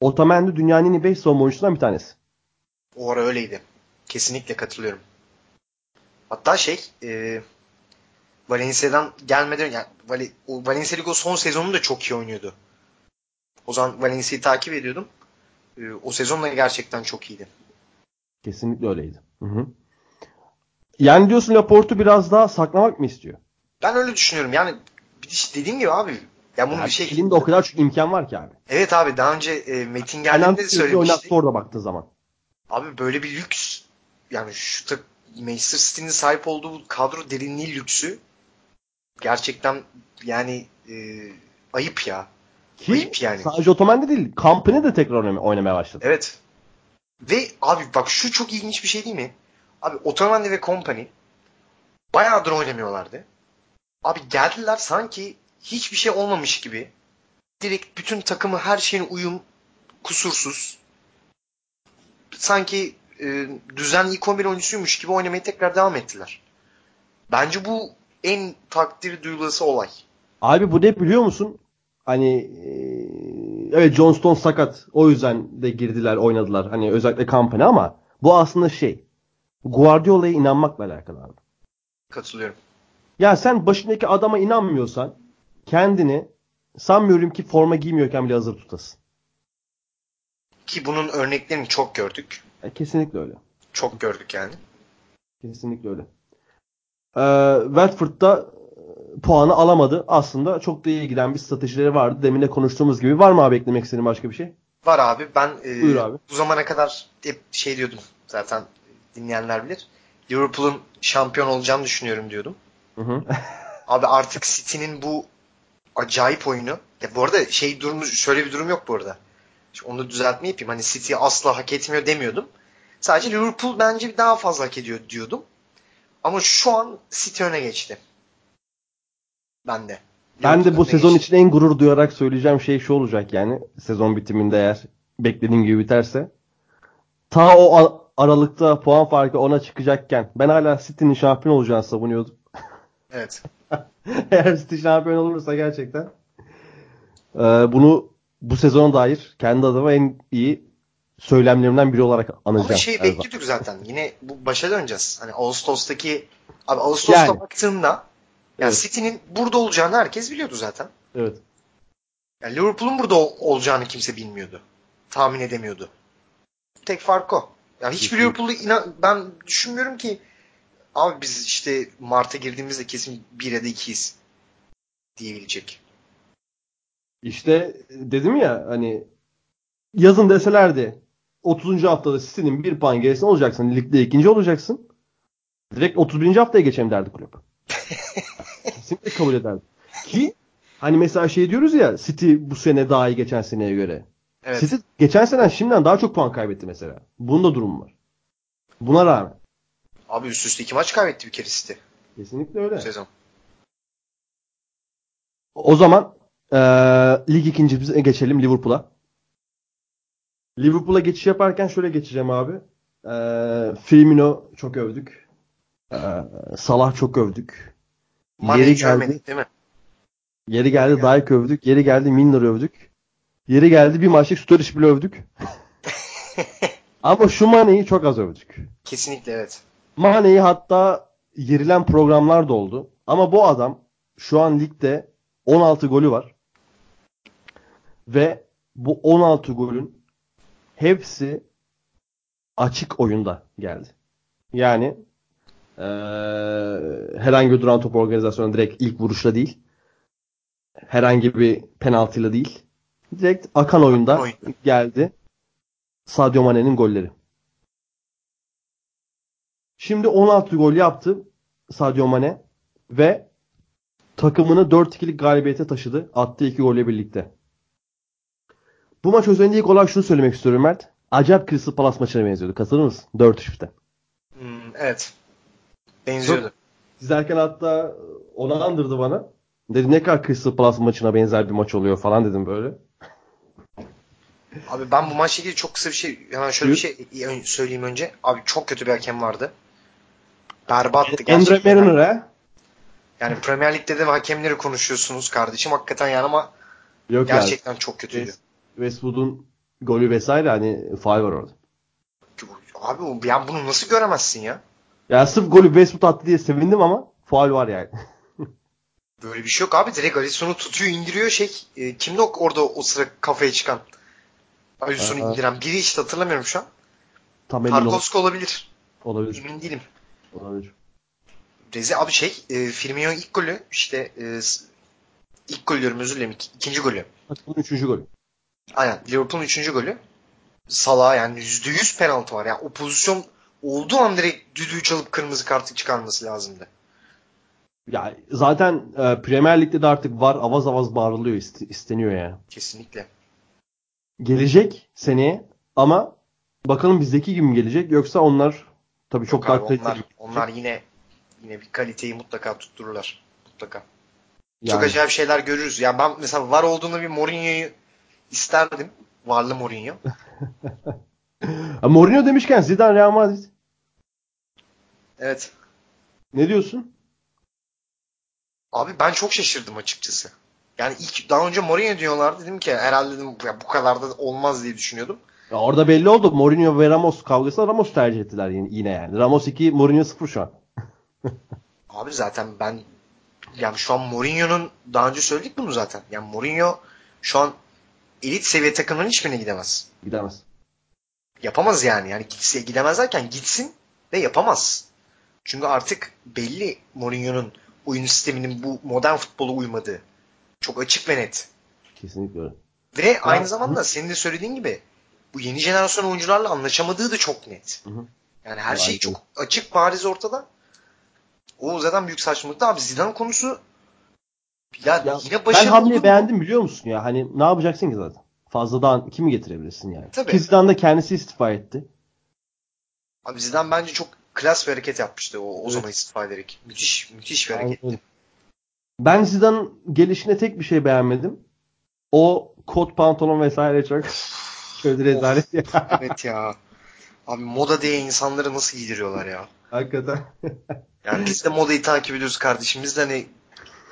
Otamendi dünyanın en iyi 5 savunma oyuncusundan bir tanesi. O ara öyleydi. Kesinlikle katılıyorum. Hatta şey e, Valencia'dan gelmeden yani Val o Valencia Lig o son sezonu da çok iyi oynuyordu. O zaman Valencia'yı takip ediyordum. E, o sezon da gerçekten çok iyiydi. Kesinlikle öyleydi. Hı hı. Yani diyorsun Laporte'u biraz daha saklamak mı istiyor? Ben öyle düşünüyorum. Yani işte dediğim gibi abi ya bunun Yani bir şey elinde o kadar çok imkan var ki abi. Evet abi daha önce e, Metin geldiğinde de söylemişti. oynattı orada baktığı zaman. Abi böyle bir lüks yani şu tak Manchester City'nin sahip olduğu kadro derinliği lüksü gerçekten yani e, ayıp ya. Ki Ayıp yani. sadece Otamendi değil. Company de tekrar oynamaya, oynamaya başladı. Evet. Ve abi bak şu çok ilginç bir şey değil mi? Abi Otamendi ve Company bayağıdır oynamıyorlardı. Abi geldiler sanki hiçbir şey olmamış gibi. Direkt bütün takımı her şeyin uyum kusursuz. Sanki e, düzenli ilk 11 oyuncusuymuş gibi oynamaya tekrar devam ettiler. Bence bu en takdir duyulası olay. Abi bu ne biliyor musun? Hani evet John Stone sakat. O yüzden de girdiler oynadılar. Hani özellikle Company ama bu aslında şey Guardiola'ya inanmakla alakalı abi. Katılıyorum. Ya sen başındaki adama inanmıyorsan kendini sanmıyorum ki forma giymiyorken bile hazır tutasın. Ki bunun örneklerini çok gördük. E, kesinlikle öyle. Çok gördük yani. Kesinlikle öyle. Ee, Watford'da puanı alamadı. Aslında çok da iyi giden bir stratejileri vardı. Demin de konuştuğumuz gibi. Var mı abi eklemek istediğin başka bir şey? Var abi. Ben e, Buyur abi. bu zamana kadar hep şey diyordum. Zaten dinleyenler bilir. Liverpool'un şampiyon olacağını düşünüyorum diyordum. Hı hı. Abi artık City'nin bu acayip oyunu. Ya bu arada şey durumu şöyle bir durum yok bu arada. Şimdi onu düzeltme yapayım. Hani City asla hak etmiyor demiyordum. Sadece Liverpool bence daha fazla hak ediyor diyordum. Ama şu an City öne geçti. Ben de. Ben de bu sezon geçti. için en gurur duyarak söyleyeceğim şey şu olacak yani. Sezon bitiminde eğer beklediğim gibi biterse. Ta o aralıkta puan farkı ona çıkacakken ben hala City'nin şampiyon olacağını savunuyordum. Evet. eğer City şampiyon olursa gerçekten e, bunu bu sezona dair kendi adıma en iyi söylemlerimden biri olarak anacağım. Ama şey bekliyorduk zaten. Yine bu başa döneceğiz. Hani Ağustos'taki abi Ağustos'ta Yani. baktığımda yani Evet. City'nin burada olacağını herkes biliyordu zaten. Evet. Yani Liverpool'un burada ol- olacağını kimse bilmiyordu. Tahmin edemiyordu. Tek fark o. Yani hiçbir. Liverpool'u inan ben düşünmüyorum ki abi biz işte Mart'a girdiğimizde kesin 1 ya da 2'yiz diyebilecek. İşte dedim ya hani yazın deselerdi 30. haftada City'nin bir puan gerisinde olacaksın. Ligde ikinci olacaksın. Direkt 31. haftaya geçelim derdi kulüp. Kesinlikle kabul ederdi. Ki hani mesela şey diyoruz ya City bu sene daha iyi geçen seneye göre. Evet. City geçen sene şimdiden daha çok puan kaybetti mesela. Bunda durum var. Buna rağmen. Abi üst üste iki maç kaybetti bir kere City Kesinlikle bu öyle. sezon. O zaman eee lig ikincimize geçelim Liverpool'a. Liverpool'a geçiş yaparken şöyle geçeceğim abi. Eee Firmino çok övdük. Eee, Salah çok övdük. Mane'yi Yeri geldi. görmedik değil mi? Yeri geldi Dijk övdük. Yeri geldi Milner övdük. Yeri geldi bir maçlık Sturridge bile övdük. Ama şu Mane'yi çok az övdük. Kesinlikle evet. Mane'yi hatta yerilen programlar da oldu. Ama bu adam şu an ligde 16 golü var. Ve bu 16 golün hepsi açık oyunda geldi. Yani eee, herhangi bir duran top organizasyonu direkt ilk vuruşla değil. Herhangi bir penaltıyla değil. Direkt akan oyunda oyunda. geldi. Sadio Mane'nin golleri. Şimdi 16 gol yaptı Sadio Mane ve takımını 4-2'lik galibiyete taşıdı. Attığı 2 golle birlikte. Bu maç özelinde ilk olarak şunu söylemek istiyorum Mert. Acayip Crystal Palace maçına benziyordu. Katılır mısın? 4-3'te. Hmm, evet. Benziyordu. İzlerken hatta onu andırdı bana. Dedi ne kadar Crystal Palace maçına benzer bir maç oluyor falan dedim böyle. Abi ben bu maçla ilgili çok kısa bir şey hemen şöyle bir şey söyleyeyim önce. Abi çok kötü bir hakem vardı. Berbattı gerçekten. Mariner ha? Yani Premier Lig'de de hakemleri konuşuyorsunuz kardeşim. Hakikaten yani ama Yok yani. gerçekten çok kötüydü. West- Westwood'un golü vesaire hani faal var orada. Abi yani bunu nasıl göremezsin ya? Ya sırf golü Westwood attı diye sevindim ama faal var yani. Böyle bir şey yok abi. Direkt Alisson'u tutuyor indiriyor şey. E, kimdi o, orada o sıra kafaya çıkan? Alisson'u indiren. Biri işte hatırlamıyorum şu an. Tam ol- Tarkovski olabilir. olabilir. Emin değilim. olabilir. Rezi abi şey e, Firmino'nun ilk golü işte e, ilk golü diyorum özür dilerim. ik- ikinci golü. Takımın üçüncü golü. Aynen. Liverpool'un üçüncü golü. Salah yani %100 penaltı var. Yani o pozisyon olduğu an direkt düdüğü çalıp kırmızı kartı çıkarması lazımdı. Ya zaten e, Premier Lig'de de artık var avaz avaz bağırılıyor iste- isteniyor yani. Kesinlikle. Gelecek seneye ama bakalım bizdeki gibi mi gelecek yoksa onlar tabii çok Yok daha abi, kaliteli. onlar, onlar yine yine bir kaliteyi mutlaka tuttururlar. Mutlaka. Çok Yani. acayip şeyler görürüz. Ya ben mesela var olduğunda bir Mourinho'yu isterdim. Varlı Mourinho. Mourinho demişken Zidane Real Madrid. Evet. Ne diyorsun? Abi ben çok şaşırdım açıkçası. Yani ilk daha önce Mourinho diyorlardı dedim ki herhalde dedim ya bu kadar da olmaz diye düşünüyordum. Ya orada belli oldu. Mourinho ve Ramos kavgası Ramos tercih ettiler yine, yine yani. Ramos 2, Mourinho 0 şu an. Abi zaten ben yani şu an Mourinho'nun daha önce söyledik bunu zaten. Yani Mourinho şu an elit seviye takımların hiçbirine gidemez. Gidemez. Yapamaz yani. Yani gitse gidemez derken gitsin ve yapamaz. Çünkü artık belli Mourinho'nun oyun sisteminin bu modern futbola uymadığı. Çok açık ve net. Kesinlikle öyle. Ve aynı zamanda senin de söylediğin gibi bu yeni jenerasyon oyuncularla anlaşamadığı da çok net. Hı hı. Yani her şey çok açık bariz ortada. O zaten büyük saçmalık. Abi Zidane konusu ya, Ya, yine ben başarılı hamleyi olur mu? beğendim biliyor musun ya? Hani ne yapacaksın ki zaten? Fazladan kimi getirebilirsin yani? Tabii. Ki Zidane da kendisi istifa etti. Abi Zidane bence çok klas bir hareket yapmıştı o, o Evet. zaman istifa ederek. Müthiş müthiş bir Aynen hareketti. öyle. Ben Zidane'ın gelişine tek bir şey beğenmedim. O kot pantolon vesaire çok şöyle rezalet ya. evet ya. Abi moda diye insanları nasıl giydiriyorlar ya. Hakikaten. Yani biz de modayı takip ediyoruz kardeşim. Biz de hani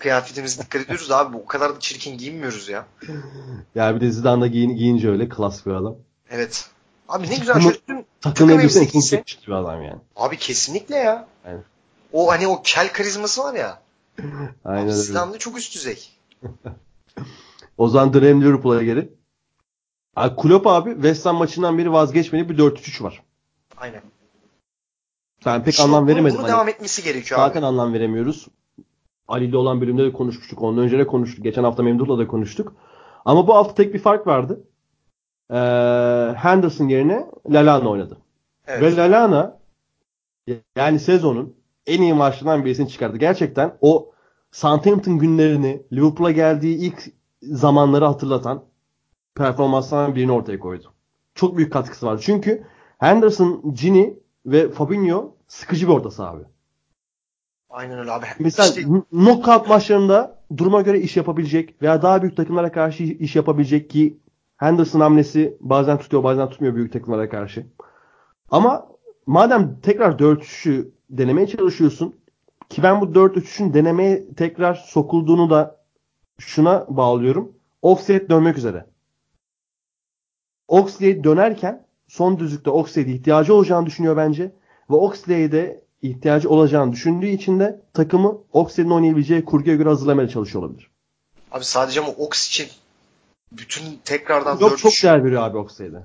kıyafetimize dikkat ediyoruz abi o kadar da çirkin giyinmiyoruz ya. Ya bir de Zidane da giyin, giyince öyle klas bir adam. Evet. Abi ne güzel Takımı- şöyle tüm Takım Takım elbise bir adam yani. Abi kesinlikle ya. Aynen. O hani o kel karizması var ya. Aynen öyle. Çok üst düzey. O zaman dönelim Liverpool'a geri. Abi Klopp abi West Ham maçından beri vazgeçmedi bir 4-3-3 var. Aynen. Ben pek Şu- anlam veremedim. Bunu Hani devam etmesi gerekiyor zaten abi. anlam veremiyoruz. Ali ile olan bölümde de konuşmuştuk. Ondan önce de konuştuk. Geçen hafta Memduh'la da konuştuk. Ama bu hafta tek bir fark vardı. Ee, Henderson yerine Lallana oynadı. Evet. Ve Lallana yani sezonun en iyi maçlarından birisini çıkardı. Gerçekten o Southampton günlerini Liverpool'a geldiği ilk zamanları hatırlatan performanslardan birini ortaya koydu. Çok büyük katkısı var. Çünkü Henderson, Gini ve Fabinho sıkıcı bir orta saha abi. Aynen öyle abi. Mesela İşte kn- knockout maçlarında duruma göre iş yapabilecek veya daha büyük takımlara karşı iş yapabilecek ki Henderson hamlesi bazen tutuyor bazen tutmuyor büyük takımlara karşı. Ama madem tekrar 4-3'ü denemeye çalışıyorsun ki ben bu 4-3'ün denemeye tekrar sokulduğunu da şuna bağlıyorum. Oxlade dönmek üzere. Oxlade dönerken son düzlükte Oxlade'e ihtiyacı olacağını düşünüyor bence. Ve Oxlade'e ihtiyacı olacağını düşündüğü için de takımı Oxlade'in oynayabileceği kurguya göre hazırlamaya çalışıyor olabilir. abi sadece ama Ox için bütün tekrardan Yok 4 çok değer veriyor abi Oxlade'e.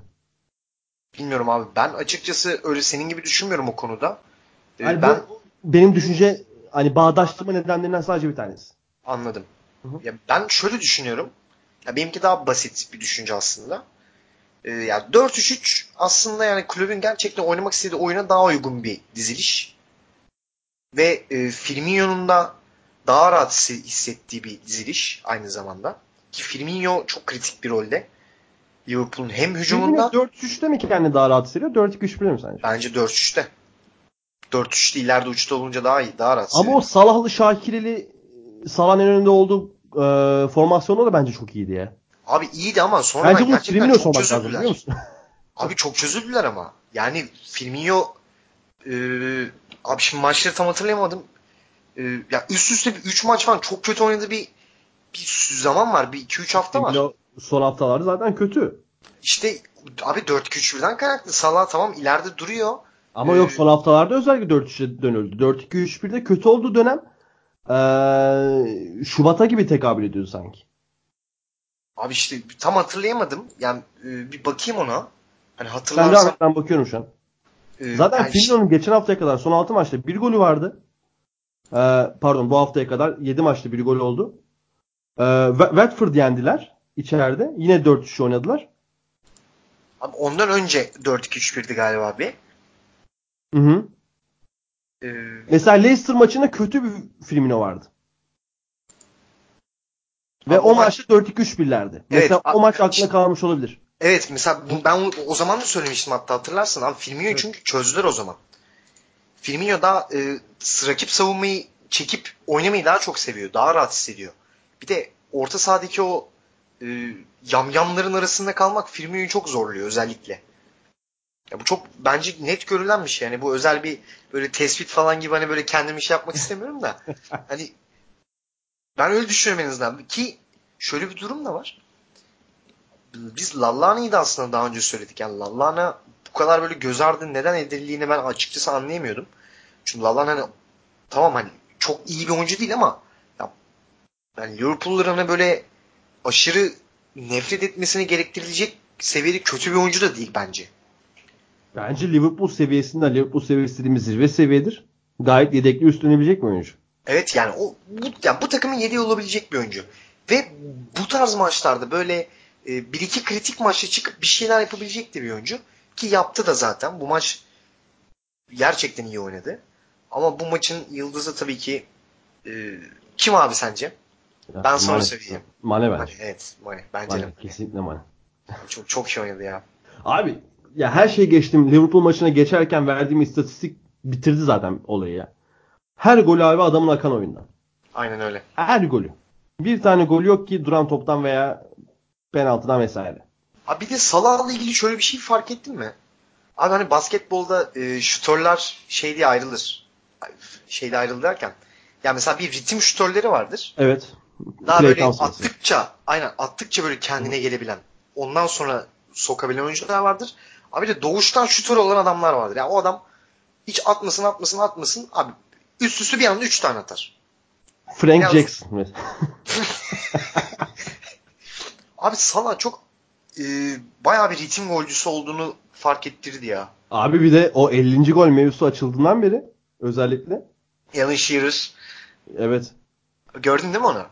bilmiyorum abi. Ben açıkçası öyle senin gibi düşünmüyorum o konuda. Ee, Yani ben bu benim düşünce hani bağdaştırma nedenlerinden sadece bir tanesi. Anladım. Hı hı. Ya ben şöyle düşünüyorum. Ya benimki daha basit bir düşünce aslında. Ee, ya 4-3-3 aslında yani kulübün gerçekten oynamak istediği oyuna daha uygun bir diziliş. ve e, Firmino'nun da daha rahat hissettiği bir diziliş aynı zamanda. Ki Firmino çok kritik bir rolde. Liverpool'un hem hücumunda... 4-3'te mi kendini daha rahat hissediyor? 4-2-3-1'de mi sence? Bence 4-3'te. 4-3'te ileride uçta olunca daha iyi, daha rahat Ama o Salahlı Şakireli Salah'ın en önünde olduğu e, formasyonda da bence çok iyiydi ya. Abi iyiydi ama sonra bence bunu Firmino lazım biliyor musun? Abi çok çözüldüler ama. Yani Firmino e, abi şimdi maçları tam hatırlayamadım. E, ya üst üste bir 3 maç falan çok kötü oynadı bir bir zaman var. Bir 2-3 hafta var. Son haftalarda zaten kötü. İşte abi 4-2-3-1'den kaynaklı. Salah tamam ileride duruyor. Ama ee, yok son haftalarda özellikle 4-3'e dönüldü. 4-2-3-1'de kötü olduğu dönem ee, Şubat'a gibi tekabül ediyor sanki. Abi işte tam hatırlayamadım. Yani e, bir bakayım ona. Hani hatırlarsam. Ben, ben bakıyorum şu an. E, Zaten yani Firmino'nun geçen haftaya kadar son 6 maçta bir golü vardı. Ee, pardon bu haftaya kadar 7 maçta bir gol oldu. Ee, Watford yendiler içeride. Yine 4-3 oynadılar. Abi ondan önce 4-2-3-1'di galiba bir. Hı hı. Ee, Mesela Leicester maçında kötü bir Firmino vardı. Ve o, o maçta 4-2-3-1'lerdi. Evet, mesela o maç aklına kalmış olabilir. Evet mesela ben o zaman da söylemiştim hatta hatırlarsın abi Firmino evet. çünkü çözdüler o zaman. Firmino daha e, rakip savunmayı çekip oynamayı daha çok seviyor. Daha rahat hissediyor. Bir de orta sahadaki o e, yamyamların arasında kalmak Firmino'yu çok zorluyor özellikle. Ya bu çok bence net görülen bir şey. Yani bu özel bir böyle tespit falan gibi hani böyle kendim iş yapmak istemiyorum da. hani ben öyle düşünüyorum en azından. Ki şöyle bir durum da var. Biz Lallana'yı da aslında daha önce söyledik. Yani Lallana bu kadar böyle göz ardı neden edildiğini ben açıkçası anlayamıyordum. Çünkü Lallana hani tamam hani çok iyi bir oyuncu değil ama yani Liverpool'ların hani böyle aşırı nefret etmesini gerektirilecek seviyede kötü bir oyuncu da değil bence. Bence Liverpool seviyesinde Liverpool seviyesi dediğimiz zirve seviyedir. Gayet yedekli üstlenebilecek bir oyuncu. Evet yani o bu, yani bu takımın yedeği olabilecek bir oyuncu. Ve bu tarz maçlarda böyle e, bir iki kritik maçta çıkıp bir şeyler yapabilecek de bir oyuncu. Ki yaptı da zaten. Bu maç gerçekten iyi oynadı. Ama bu maçın yıldızı tabii ki e, kim abi sence? Ya, ben sonra söyleyeyim. Mane bence. Evet Mane. Bence Mane, Kesinlikle Mane. Çok, çok iyi oynadı ya. Abi ya her şeyi geçtim. Liverpool maçına geçerken verdiğim istatistik bitirdi zaten olayı ya. Her golü abi adamın akan oyundan. Aynen öyle. Her golü. Bir tane gol yok ki duran toptan veya penaltıdan vesaire. Abi bir de Salah'la ilgili şöyle bir şey fark ettin mi? Abi hani basketbolda e, şutörler şey diye ayrılır. Şeyde ayrılır derken. Yani mesela bir ritim şutörleri vardır. Evet. Daha böyle attıkça aynen attıkça böyle kendine gelebilen. Ondan sonra sokabilen oyuncular vardır. Abi de doğuştan şutör olan adamlar vardır. Yani o adam hiç atmasın atmasın atmasın. Abi üst üste bir anda 3 tane atar. Frank Yalnız... Jackson. Abi Salah çok e, bayağı bir ritim golcüsü olduğunu fark ettirdi ya. Abi bir de o 50. gol mevzusu açıldığından beri özellikle. Alan Shearer. Evet. Gördün değil mi onu?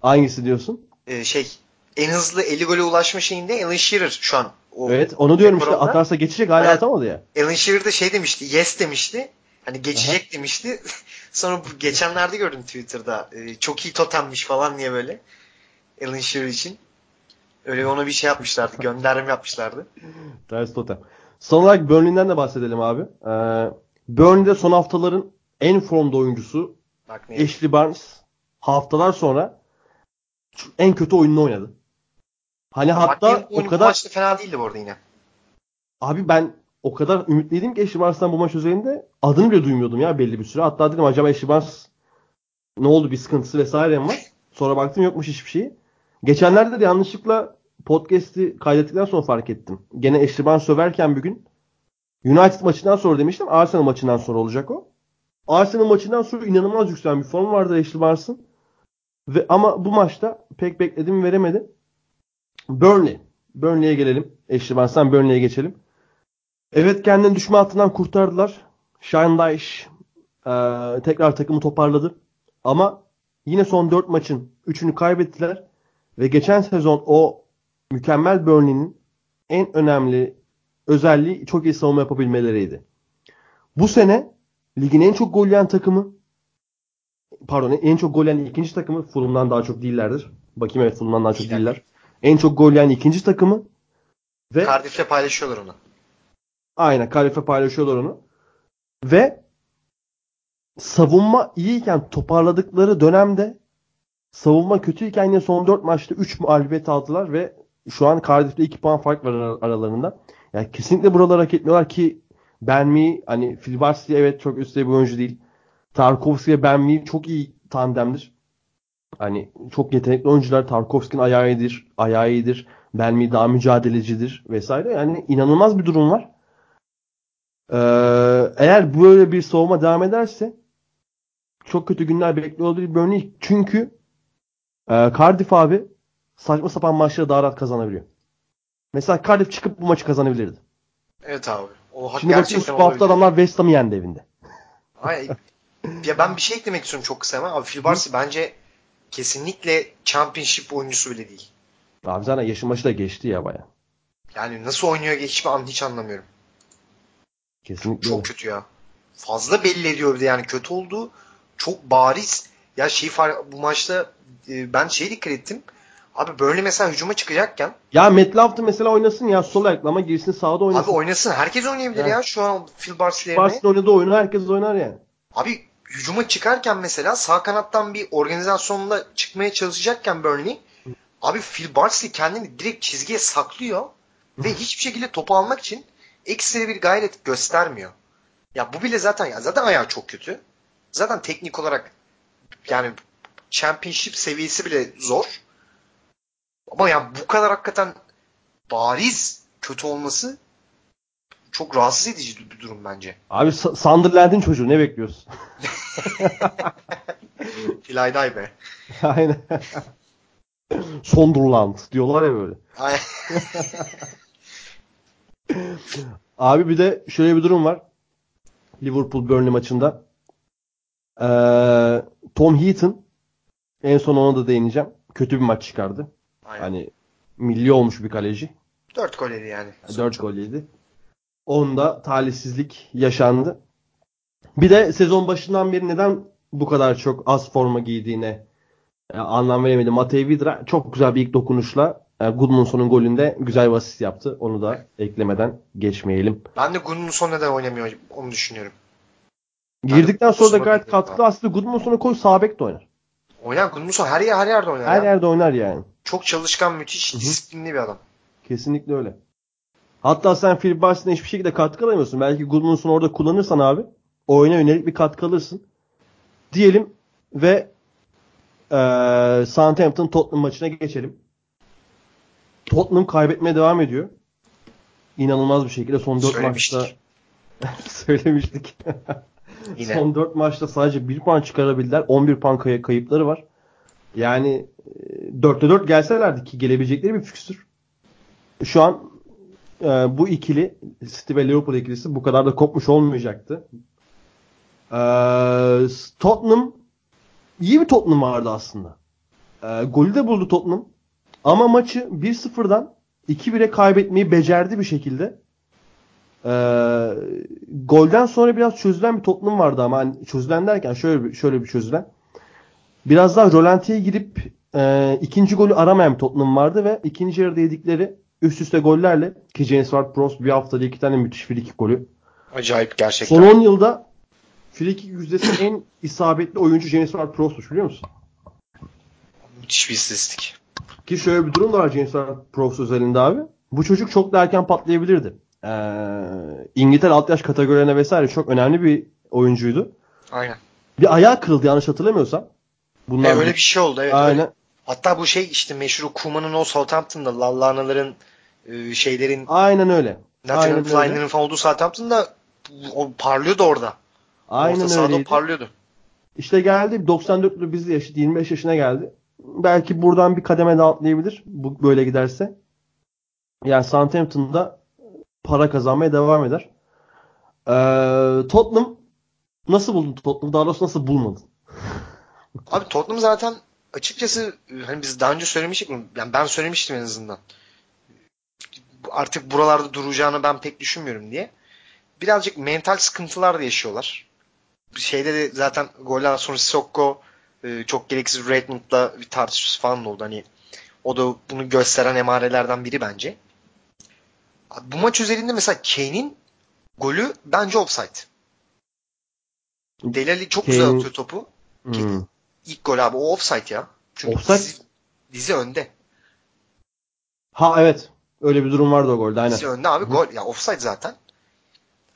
Hangisi diyorsun? Ee, şey en hızlı 50 gole ulaşma şeyinde Alan Shearer şu an. O evet onu diyorum işte atarsa geçecek hala atamadı ya. Alan Shearer de şey demişti yes demişti. Hani geçecek Aha. demişti. Sonra geçenlerde gördüm Twitter'da. Ee, çok iyi totemmiş falan diye böyle. Alan Shearer için. Öyle ona bir şey yapmışlardı. Gönderme yapmışlardı. Ters totem. Son olarak Burnley'den de bahsedelim abi. Ee, Burnley'de son haftaların en formda oyuncusu Bak, Ashley Barnes haftalar sonra en kötü oyununu oynadı. Hani Ama hatta o kadar... maçta fena değildi bu arada yine. Abi ben o kadar ümitliydim ki Ashley Barnes'tan bu maç üzerinde adını bile duymuyordum ya belli bir süre. Hatta dedim acaba Ashley Barnes ne oldu bir sıkıntısı vesaire mi var? Sonra baktım yokmuş hiçbir şey. Geçenlerde de yanlışlıkla podcast'i kaydettikten sonra fark ettim. Gene Ashley Barnes söverken bir gün United maçından sonra demiştim. Arsenal maçından sonra olacak o. Arsenal maçından sonra inanılmaz yükselen bir form vardı Ashley Barnes'ın. Ve ama bu maçta pek bekledim veremedi. Burnley. Burnley'e gelelim. Ashley Barnes'tan Burnley'e geçelim. Evet kendini düşme hattından kurtardılar. Shine Dyche e, tekrar takımı toparladı. Ama yine son 4 maçın 3'ünü kaybettiler. Ve geçen sezon o mükemmel Burnley'nin en önemli özelliği çok iyi savunma yapabilmeleriydi. Bu sene Ligin en çok gol yiyen takımı pardon en çok gol yiyen ikinci takımı Fulham'dan daha çok değillerdir. Bakayım evet Fulham'dan daha çok Değiller. değiller. En çok gol yiyen ikinci takımı ve Cardiff'le paylaşıyorlar onu. aynen Kalife paylaşıyorlar onu. Ve savunma iyiyken toparladıkları dönemde savunma kötüyken yine son 4 maçta 3 mağlubiyet aldılar ve şu an Cardiff'te 2 puan fark var ara- aralarında. Yani kesinlikle buraları hak etmiyorlar ki Ben Mee hani Phil Barsley evet çok üst seviye bir oyuncu değil. Tarkovski ve Ben Mee çok iyi tandemdir. Hani çok yetenekli oyuncular. Tarkovski'nin ayağı iyidir, ayağı iyidir. Ben Mee daha mücadelecidir vesaire. Yani inanılmaz bir durum var. Ee, eğer böyle bir soğuma devam ederse çok kötü günler bekliyor olabilir Burnley. Çünkü e, Cardiff abi saçma sapan maçları daha rahat kazanabiliyor. Mesela Cardiff çıkıp bu maçı kazanabilirdi. Evet abi. O hak Şimdi gerçekten bu hafta adamlar West Ham'ı yendi evinde. Ay, ya ben bir şey eklemek istiyorum çok kısa hemen. Abi Phil Barsi bence kesinlikle championship oyuncusu bile değil. Abi zaten yaşın başı da geçti ya baya. Yani nasıl oynuyor hiçbir an hiç anlamıyorum. Kesinlikle. Çok öyle. kötü ya. Fazla belli ediyor bir de yani kötü olduğu çok bariz. Ya şey bu maçta e, ben şeye dikkat ettim. Abi Burnley mesela hücuma çıkacakken Ya Matt Love'da mesela oynasın ya sol ayakla ama girsin sağda oynasın. abi oynasın. Herkes oynayabilir Evet. ya şu an Phil Barsi yerine. Barcelona oynadığı oyunu herkes oynar yani. Abi hücuma çıkarken mesela sağ kanattan bir organizasyonla çıkmaya çalışacakken Burnley abi Phil Barsley kendini direkt çizgiye saklıyor ve hiçbir şekilde topu almak için ekstra bir gayret göstermiyor. Ya bu bile zaten ya zaten ayağı çok kötü. Zaten teknik olarak yani championship seviyesi bile zor. Ama ya bu kadar hakikaten bariz kötü olması çok rahatsız edici bir durum bence. Abi Sunderland'in çocuğu ne bekliyorsun? Filayday be. Aynen. Sunderland diyorlar ya böyle. Abi bir de şöyle bir durum var. Liverpool Burnley maçında. Ee, Tom Heaton en son ona da değineceğim. Kötü bir maç çıkardı. Aynen. Hani milli olmuş bir kaleci. 4 gol yedi yani. 4 gol yedi. Onda talihsizlik yaşandı. Bir de sezon başından beri neden bu kadar çok az forma giydiğine e, anlam veremedim. Matej Vidra çok güzel bir ilk dokunuşla e, Gudmundsson'un golünde güzel bir asist yaptı. Onu da eklemeden geçmeyelim. Ben de Gunnarsson neden oynamıyor onu düşünüyorum. Girdikten sonra da Gudmundsson gayet katkılı. Aslında Gudmundsson'u koy sağ bek de oynar. Oynar Gunnarsson her yer her yerde oynar. Her ya. yerde oynar yani. Çok çalışkan, müthiş, disiplinli bir adam. Kesinlikle öyle. Hatta sen Phil Barson'a hiçbir şekilde katkı alamıyorsun. Belki Gudmundsson orada kullanırsan abi oyuna yönelik bir katkı alırsın. Diyelim ve eee Southampton Tottenham maçına geçelim. Tottenham kaybetmeye devam ediyor. İnanılmaz bir şekilde son 4 Söylemiştik. maçta söylemiştik. Yine. Son 4 maçta sadece 1 puan çıkarabildiler. 11 puan kay- kayıpları var. Yani e, 4'te 4 gelselerdi ki gelebilecekleri bir fikstür. Şu an e, bu ikili City ve Liverpool ikilisi bu kadar da kopmuş olmayacaktı. E, Tottenham iyi bir Tottenham vardı aslında. E, golü de buldu Tottenham. Ama maçı 1-0'dan 2-1'e kaybetmeyi becerdi bir şekilde. Ee, golden sonra biraz çözülen bir Tottenham vardı ama hani çözülen derken şöyle bir, şöyle bir çözülen. Biraz daha rolantiye girip e, ikinci golü aramayan bir Tottenham vardı ve ikinci yarıda yedikleri üst üste gollerle ki James Ward-Prowse bir haftada iki tane müthiş frikik golü. Acayip gerçekten. Son 10 yılda frikik yüzdesi en isabetli oyuncu James Ward-Prowse'muş biliyor musun? Müthiş bir istatistik. Ki şöyle bir durum da var James Ward-Prowse özelinde abi. Bu çocuk çok da erken patlayabilirdi. Ee, İngiltere alt yaş kategorilerine vesaire çok önemli bir oyuncuydu. Aynen. Bir ayağı kırıldı yanlış hatırlamıyorsam. Bunlar E, öyle bir şey oldu evet. Aynen. öyle. Hatta bu şey işte meşhur Kuma'nın o Southampton'da Lallanaların e, şeylerin Aynen öyle. Öyle. Flying'lerin falan olduğu Southampton'da o parlıyordu orada. Aynen Orta öyleydi. parlıyordu. İşte geldi 94'lü bizli yaşı 25 yaşına geldi. Belki buradan bir kademe daha atlayabilir. Bu böyle giderse. Yani Southampton'da para kazanmaya devam eder. Ee, Tottenham nasıl buldun Tottenham? Daha doğrusu nasıl bulmadın? Abi Tottenham zaten açıkçası e, hani biz daha önce söylemiştik mi? Yani ben söylemiştim en azından. Artık buralarda duracağını ben pek düşünmüyorum diye. Birazcık mental sıkıntılar da yaşıyorlar. şeyde de zaten golden sonra Sissoko e, çok gereksiz Redmond'la bir tartışması falan oldu. Hani o da bunu gösteren emarelerden biri bence. Bu maç üzerinde mesela Kane'in golü bence offside. Delali çok güzel Kane- atıyor topu. Hmm. İlk gol abi o offside ya. Çünkü Offside? Dizi, dizi önde. Ha evet. Öyle bir durum vardı o golde aynen. Dizi önde abi gol. Ya offside zaten.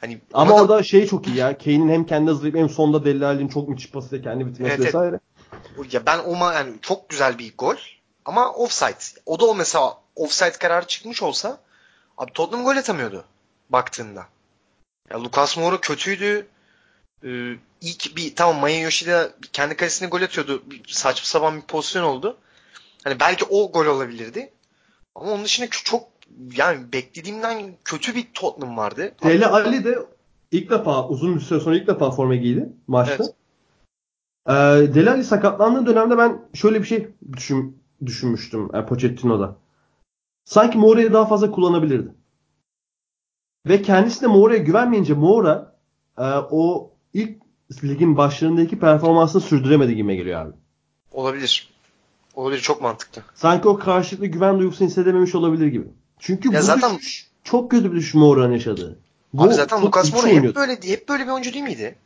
Hani Ama ona da- orada şey çok iyi ya. Kane'in hem kendi hızlayıp hem sonda Deli Ali'nin çok müthiş pasıyla kendi bitirmesi Evet, evet. vesaire. ya ben o ma- yani çok güzel bir gol ama offside. O da o mesela offside kararı çıkmış olsa abi Tottenham gol atamıyordu baktığında. Ya Lucas Moura kötüydü. Ee, ilk bir tamam Maya Yoshida kendi kalesine gol atıyordu. Saçma sapan bir pozisyon oldu. Hani belki o gol olabilirdi. Ama onun dışında çok yani beklediğimden kötü bir Tottenham vardı. Deli Ali de ilk defa uzun bir süre sonra ilk defa forma giydi maçta. Evet. Ee, Deli Ali sakatlandığı dönemde ben şöyle bir şey düşün, düşünmüştüm yani Pochettino'da. Sanki Moura'yı daha fazla kullanabilirdi. Ve kendisi de Moura'ya güvenmeyince Moura e, o ilk ligin başlarındaki performansını sürdüremedi gibi geliyor abi. Olabilir. Olabilir çok mantıklı. Sanki o karşılıklı güven duygusunu hissedememiş olabilir gibi. Çünkü Ya bu zaten- düşüş çok kötü bir düşüş Moura'nın yaşadığı. Bu Abi zaten Lucas Moura hep böyle hep böyle bir oyuncu değil miydi?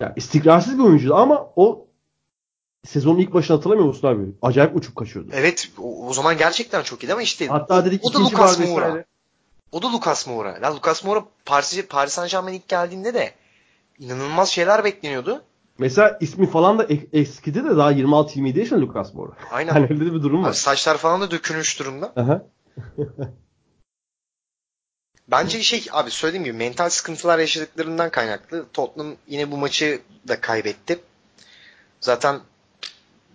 Ya istikrarsız bir oyuncuydu ama o sezonun ilk başını hatırlamıyor musun abi? Acayip uçup kaçıyordu. Evet o, o zaman gerçekten çok iyiydi ama işte Hatta dedik o da Lucas Moura. O da Lucas Moura. Lucas Moura Paris, Paris Saint Germain ilk geldiğinde de inanılmaz şeyler bekleniyordu. Mesela ismi falan da eskidi de daha 26-27 yaşında Lucas Moura. Aynen. Hani öyle bir durum Abi var. saçlar falan da dökülmüş durumda. Aha. Bence şey abi söylediğim gibi mental sıkıntılar yaşadıklarından kaynaklı. Tottenham yine bu maçı da kaybetti. Zaten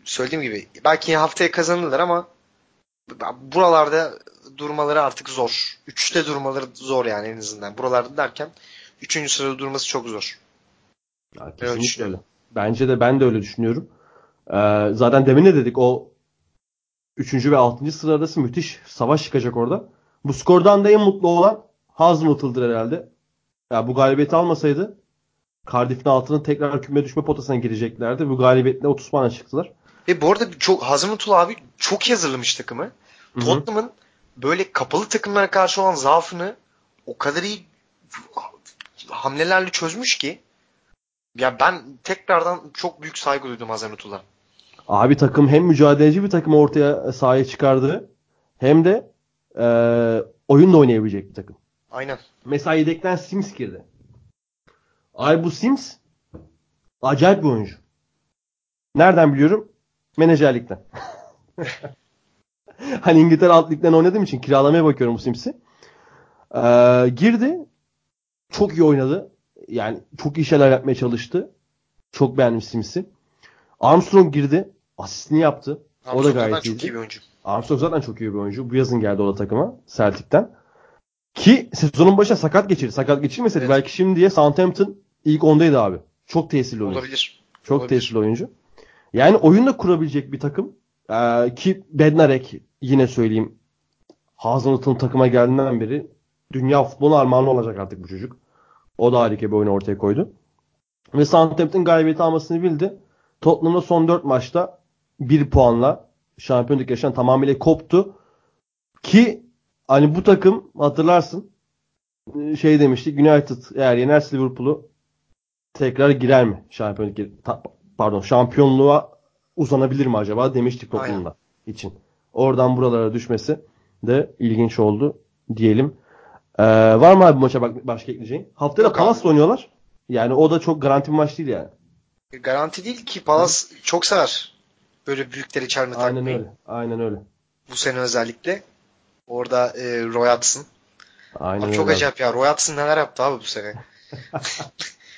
söylediğim gibi belki haftaya kazanırlar ama buralarda durmaları artık zor. Üçte durmaları zor yani en azından. Buralarda derken üçüncü sırada durması çok zor. Ya, kesinlikle öyle. Bence de ben de öyle düşünüyorum. Ee, zaten demin ne dedik o 3. ve 6. sıra arası müthiş savaş çıkacak orada. Bu skordan da en mutlu olan Hazenhutt'ıldır herhalde. Ya bu galibiyeti almasaydı Cardiff'in altının tekrar küme düşme potasına gireceklerdi. Bu galibiyetle 30 puana çıktılar. Ve bu arada çok Hazımıtul abi çok iyi hazırlamış takımı. Tottenham'ın böyle kapalı takımlara karşı olan zaafını o kadar iyi hamlelerle çözmüş ki ya ben tekrardan çok büyük saygı duydum Hazımıtul'a. Abi takım hem mücadeleci bir takım ortaya sahaya çıkardı hem de e, oyun da oynayabilecek bir takım. Aynen. Mesela yedekten Sims girdi. Ay bu Sims acayip bir oyuncu. Nereden biliyorum? Menajerlikten. hani İngiltere alt ligden oynadığım için kiralamaya bakıyorum bu Sims'i. Ee, girdi. Çok iyi oynadı. Yani çok iyi şeyler yapmaya çalıştı. Çok beğendim Sims'i. Armstrong girdi. Asistini yaptı. O da Armstrong gayet çok iyi bir oyuncu. Armstrong zaten çok iyi bir oyuncu. Bu yazın geldi o da takıma Celtic'ten. Ki sezonun başına sakat geçirdi. Sakat geçirmeseydi Evet. belki şimdiye Southampton ilk 10'daydı abi. Çok tesirli oyuncu. Olabilir. Çok olabilir. tesirli oyuncu. Yani oyun da kurabilecek bir takım. Ee, ki Bednarek yine söyleyeyim Hazenhutt'un takıma geldiğinden beri dünya futbolu armağanı olacak artık bu çocuk. O da harika bir oyun ortaya koydu. Ve Southampton galibiyeti almasını bildi. Tottenham'da son 4 maçta 1 puanla şampiyonluk yarışından tamamıyla koptu. Ki hani bu takım hatırlarsın şey demiştik United eğer yenerse Liverpool'u tekrar girer mi şampiyonluk pardon şampiyonluğa uzanabilir mi acaba demiştik toplumda için. Oradan buralara düşmesi de ilginç oldu diyelim. Ee, var mı abi maça bak başka ekleyeceğin? Haftaya da. Palace'la oynuyorlar. Yani o da çok garanti bir maç değil yani. Garanti değil ki Palace çok sever. Böyle büyükleri çelme Aynen takmayı. öyle. Aynen öyle. Bu sene özellikle. Orada e, Roy Hudson. Aynen Abi çok acayip ya. Roy Hudson neler yaptı abi bu sene.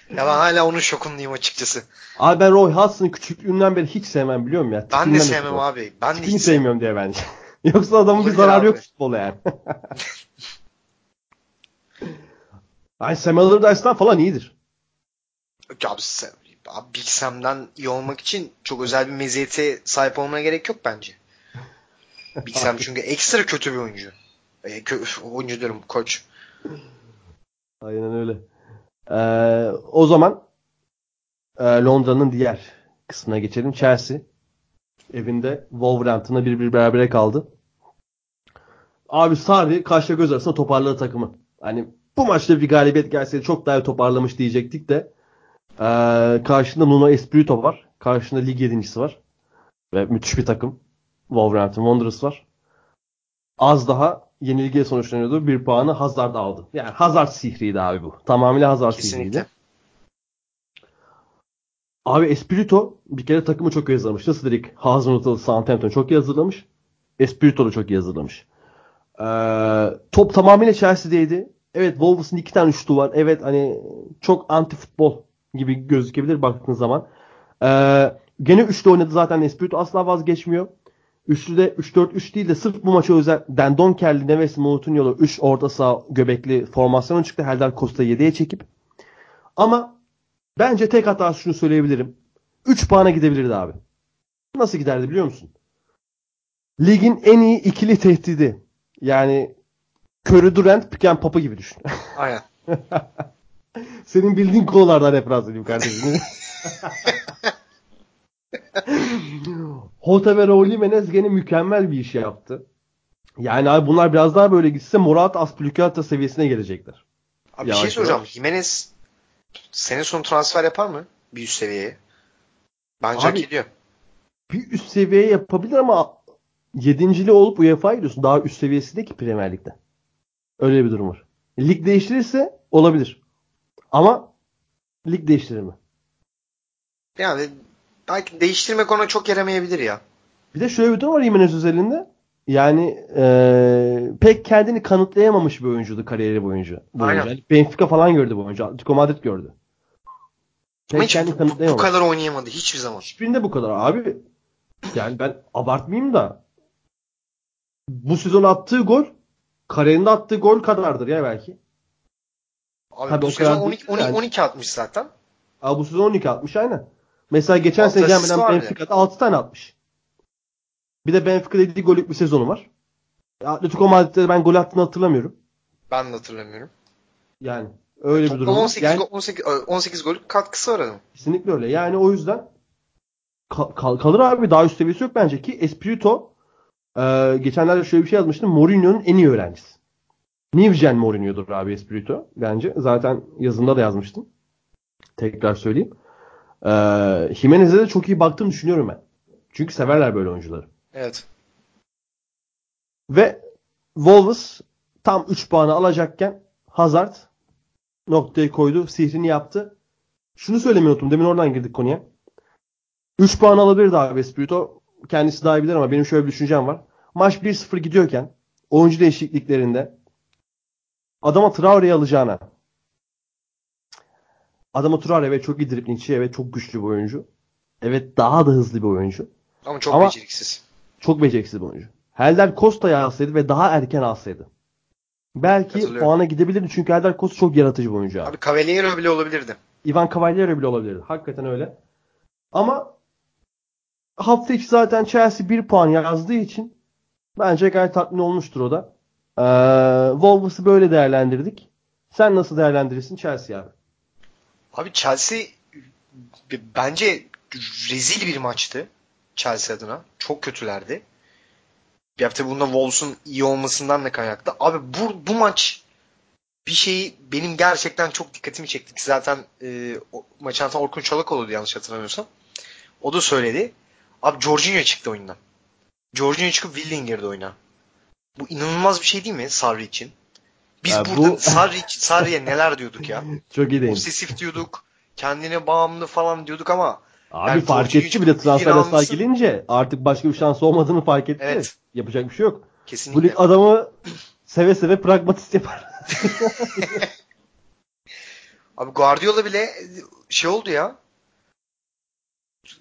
ya ben hala onun şokundayım açıkçası. Abi ben Roy Hudson'ı küçüklüğümden beri hiç sevmem biliyor musun ya? Ben de sevmem abi. Ben de hiç sevmiyorum diye bence. Yoksa adamın bir zararı abi. yok futbola yani. Ay Sam Allardyce'dan falan iyidir. Yok abi, abi Big Sam'den iyi olmak için çok özel bir meziyete sahip olmana gerek yok bence. Big Sam çünkü ekstra kötü bir oyuncu. E, kö- oyuncu diyorum koç. Aynen öyle. Ee, o zaman e, Londra'nın diğer kısmına geçelim. Chelsea evinde Wolverhampton'a bir bir berabere kaldı. Abi Sarri kaşla göz arasında toparladı takımı. Hani bu maçta bir galibiyet gelseydi çok daha toparlamış diyecektik de e, karşında Nuno Espirito var. Karşında lig yedincisi var. Ve müthiş bir takım. Wolverhampton Wanderers var. Az daha yenilgiye sonuçlanıyordu. Bir puanı Hazard aldı. Yani Hazard sihriydi abi bu. Tamamıyla Hazard sihriydi. Kesinlikle. Abi Espirito bir kere takımı çok iyi hazırlamış. Nasıl dedik? Hazenhut'u Southampton çok iyi hazırlamış. Espirito da çok iyi hazırlamış. Ee, top tamamıyla Chelsea'deydi. Evet Wolves'ın iki tane şutu var. Evet hani çok anti futbol gibi gözükebilir baktığın zaman. Ee, gene üçlü oynadı zaten Espirito asla vazgeçmiyor. Üçlüde 3-4-3 değil de sırf bu maça özel Dendon Kelly, Neves, Moutinho'lu 3 orta saha göbekli formasyonu çıktı. Helder Costa 7'ye çekip. Ama bence tek hata şunu söyleyebilirim. 3 puana gidebilirdi abi. Nasıl giderdi biliyor musun? Ligin en iyi ikili tehdidi. Yani Curry Durant, Pick and Pop'u gibi düşün. Aynen. Senin bildiğin konulardan referans edeyim kardeşim. Jota ve Raul Jimenez gene mükemmel bir iş yaptı. Yani abi bunlar biraz daha böyle gitse Murat Aspilicueta seviyesine gelecekler. Abi bir şey soracağım. Jimenez sene sonu transfer yapar mı? Bir üst seviyeye. Bence Abi- hak ediyor. Bir üst seviyeye yapabilir ama yedincili olup UEFA'ya gidiyorsun. Daha üst seviyesi değil ki Premier Lig'de. Öyle bir durum var. Lig değiştirirse olabilir. Ama lig değiştirir mi? Yani belki değiştirmek ona çok yaramayabilir ya. Bir de şöyle bir durum var Jimenez özelinde. Yani eee, pek kendini kanıtlayamamış bir oyuncuydu kariyeri boyunca. boyunca. Aynen. Benfica falan gördü bu oyuncu. Atletico Madrid gördü. Pek Ama kendini bu, bu, kadar oynayamadı hiçbir zaman. Hiçbirinde bu kadar abi. Yani ben abartmayayım da bu sezon attığı gol kariyerinde attığı gol kadardır ya belki. Abi Tabii bu sezon kadar 12, değil 12, yani. 12 atmış zaten. Abi bu sezon 12 atmış aynen. Mesela geçen Altı sene gelmeden. Benfica'da 6 tane atmış. Bir de Benfica'da 7 gollük bir sezonu var. Atletico Madrid'de ben gol attığını hatırlamıyorum. Ben de hatırlamıyorum. Yani öyle bir Toplam durum var. 18, Yani gol- 18, 18 gol katkısı var adamın. kesinlikle öyle. Yani o yüzden kal- kalır abi daha üst seviyesi yok bence ki Espirito e, geçenlerde şöyle bir şey yazmıştım. Mourinho'nun en iyi öğrencisi. New Gen Mourinho'dur abi Espirito bence. Zaten yazımda da yazmıştım. Tekrar söyleyeyim. E, Jimenez'e de çok iyi baktığını düşünüyorum ben. Çünkü severler böyle oyuncuları. Evet. Ve Wolves tam 3 puanı alacakken Hazard noktayı koydu. Sihrini yaptı. Şunu söylemeyi unuttum. Demin oradan girdik konuya. 3 puan alabilirdi abi Espirito. Kendisi daha iyi bilir ama benim şöyle bir düşüncem var. Maç 1-0 gidiyorken oyuncu değişikliklerinde adama Traore'yi alacağına adama Traore evet çok iyi driblingçi evet çok güçlü bir oyuncu. Evet daha da hızlı bir oyuncu. Ama çok Ama- beceriksiz. Çok beceriksiz bir oyuncu. Helder Costa'yı alsaydı ve daha erken alsaydı. Belki puana gidebilirdi çünkü Helder Costa çok yaratıcı bir oyuncu abi. Abi Cavaliero bile olabilirdi. Ivan Cavaliero bile olabilirdi. Hakikaten öyle. Ama hafta içi zaten Chelsea 1 puan yazdığı için bence gayet tatmin olmuştur o da. Ee, Wolves'ı böyle değerlendirdik. Sen nasıl değerlendirirsin Chelsea abi? Abi Chelsea b- bence rezil bir maçtı Chelsea adına. Çok kötülerdi. Ya tabii bunda Wolves'un iyi olmasından da kaynaklı. Abi bu, bu maç bir şeyi benim gerçekten çok dikkatimi çekti. Ki Zaten e, maçı anlatan Orkun Çolakoğlu'ydu yanlış hatırlamıyorsam. O da söyledi. Abi Jorginho çıktı oyundan. Jorginho çıkıp Willian girdi oyuna. Bu inanılmaz bir şey değil mi Sarri için? Biz Ya burada bu- Sarri, Sarri'ye neler diyorduk ya? Çok iyi değil. Obsesif diyorduk. Kendine bağımlı falan diyorduk ama Abi Yani fark etti bir de çok transfer almışsın. gelince artık başka bir şans olmadığını fark etti. Evet. Yapacak bir şey yok. Bu kesinlikle. lig adamı seve seve pragmatist yapar. Abi Guardiola bile şey oldu ya.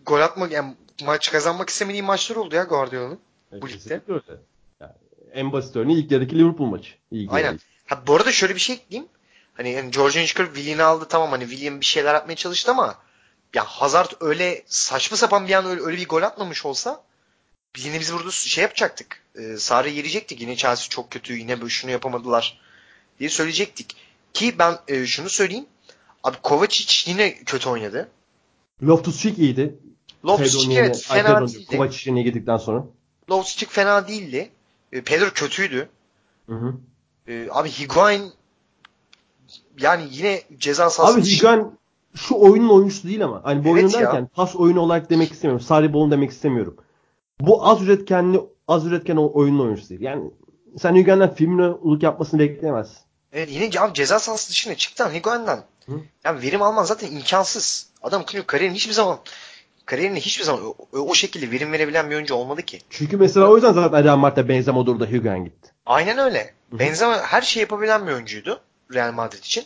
Gol atmak yani maç kazanmak istemediği maçlar oldu ya Guardiola'nın. Bu ligde. Öyle. Yani en basit örneği ilk yarıdaki Liverpool maçı. İlk Aynen. yarı. Ha bu arada şöyle bir şey ekleyeyim. Hani yani Jorginho çıkarıp Willian'ı aldı tamam hani Willian bir şeyler yapmaya çalıştı ama ya Hazard öyle saçma sapan bir an öyle, öyle bir gol atmamış olsa yine biz burada şey yapacaktık. E, Sarı yerecektik. Yine Chelsea çok kötü. Yine böyle şunu yapamadılar diye söyleyecektik. Ki ben e, şunu söyleyeyim. Abi Kovacic yine kötü oynadı. Loftus-Cheek iyiydi. Pedro'nun evet fena değildi. Kovacic'in girdikten sonra. Loftus-Cheek fena değildi. Pedro kötüydü. Hı hı. E, abi Higuain yani yine ceza sahası Abi Higuain şu oyunun oyuncusu değil ama. Hani bu Evet oyun ya. derken pas oyunu olarak demek istemiyorum. Sarri bolun demek istemiyorum. Bu az üretkenli az üretken oyunun oyuncusu değil. Yani sen Higuain'den Firmino'luk yapmasını bekleyemezsin. Evet, yine abi ceza sahası dışına çıktan Higuain'den. Yani verim alman zaten imkansız. Adam kariyerin hiçbir zaman kariyerinde hiçbir zaman o, o şekilde verim verebilen bir oyuncu olmadı ki. Çünkü mesela o yüzden zaten Real Madrid'de Benzema durdu Higuain gitti. Aynen öyle. Benzema her şeyi yapabilen bir oyuncuydu Real Madrid için.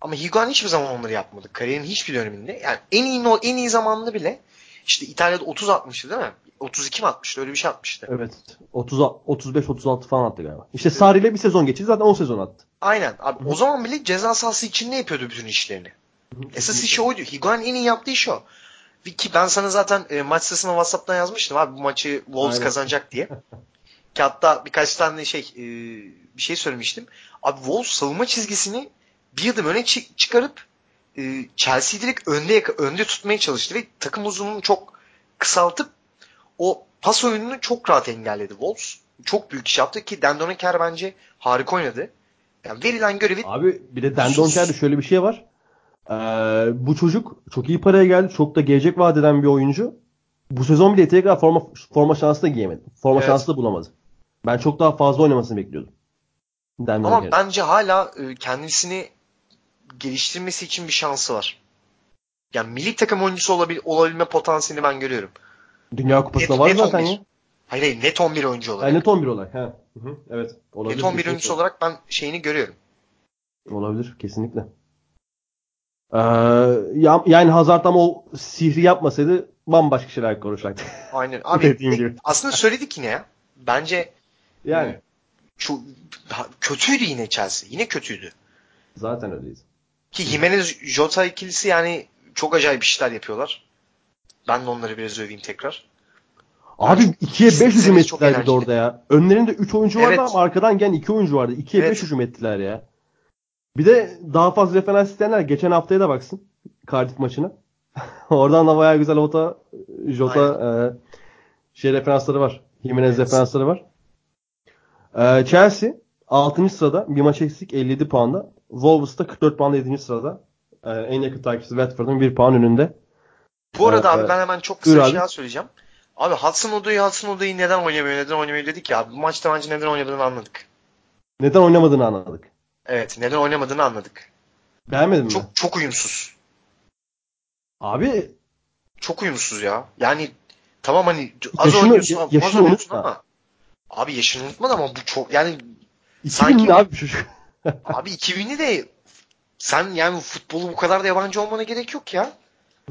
Ama Higuain hiçbir zaman onları yapmadı. Kariyerin hiçbir döneminde. Yani en iyi en iyi zamanında bile işte İtalya'da 30 atmıştı değil mi? 32 mi atmıştı? Öyle bir şey atmıştı. Evet. 30 35 36 falan attı galiba. İşte Sarri ile bir sezon geçti. Zaten 10 sezon attı. Aynen. Abi o zaman bile ceza sahası içinde yapıyordu bütün işlerini. Esas işi oydu. Higuain en iyi yaptığı iş o. Ki ben sana zaten e, maç sırasında WhatsApp'tan yazmıştım abi bu maçı Wolves Aynen. kazanacak diye. Ki hatta birkaç tane şey e, bir şey söylemiştim. Abi Wolves savunma çizgisini bir adım öne çı- çıkarıp e, Chelsea'yi direkt önde yaka- önde tutmaya çalıştı ve takım uzunluğunu çok kısaltıp o pas oyununu çok rahat engelledi Wolves. Çok büyük iş yaptı ki Dendonker bence harika oynadı. Yani verilen görevi Abi bir de Dendonker'de şöyle bir şey var. Ee, bu çocuk çok iyi paraya geldi. Çok da gelecek vaat eden bir oyuncu. Bu sezon bile yeteri kadar forma, forma şansı da giyemedi. Forma Evet. şansı da bulamadı. Ben çok daha fazla oynamasını bekliyordum. Dendonker'in. Ama bence hala e, kendisini geliştirmesi için bir şansı var. Yani milli takım oyuncusu olabil, olabilme potansiyelini ben görüyorum. Dünya Kupası da Net- var net zaten 11. ya. Hayır hayır net 11 oyuncu olarak. Yani net 11 olay. He. Hı hı. Evet. Olabilir. net 11 kesinlikle. oyuncusu olarak ben şeyini görüyorum. Olabilir. Kesinlikle. Ee, ya- yani Hazard ama o sihri yapmasaydı bambaşka şeyler konuşacaktı. Aynen. Abi Dediğin gibi. aslında söyledik yine ya. Bence yani. çok ha- kötüydü yine Chelsea. Yine kötüydü. Zaten öyleyiz. Ki Jimenez Jota ikilisi yani çok acayip işler yapıyorlar. Ben de onları biraz öveyim tekrar. Abi 2'ye 5 hücum ettiler bir de orada ya. Önlerinde 3 oyuncu vardı Evet. ama arkadan gelen 2 oyuncu vardı. 2'ye 5 Evet. hücum ettiler ya. Bir de daha fazla referans isteyenler geçen haftaya da baksın. Cardiff maçına. Oradan da bayağı güzel Ota, Jota e, şey referansları var. Jimenez Evet. referansları var. E, Chelsea 6. sırada bir maç eksik 57 puanda. Wolves da 44 puanda 7. sırada. E, en yakın takipçisi Watford'un 1 puan önünde. Bu arada Evet, abi ben hemen çok kısa bir şey daha söyleyeceğim. Abi Hudson Odoi Hudson Odoi neden oynamıyor neden oynamıyor dedik ya. Bu maçta bence neden oynamadığını anladık. Neden oynamadığını anladık. Evet neden oynamadığını anladık. Beğenmedin mi? Çok çok uyumsuz. Abi Çok uyumsuz ya. Yani tamam hani az Yaşını- oynuyorsun ama yaşını az oynuyorsun ama abi yaşını unutma da ama bu çok yani 2000'li Sanki- abi çocuk. abi 2000'li de sen yani futbolu bu kadar da yabancı olmana gerek yok ya.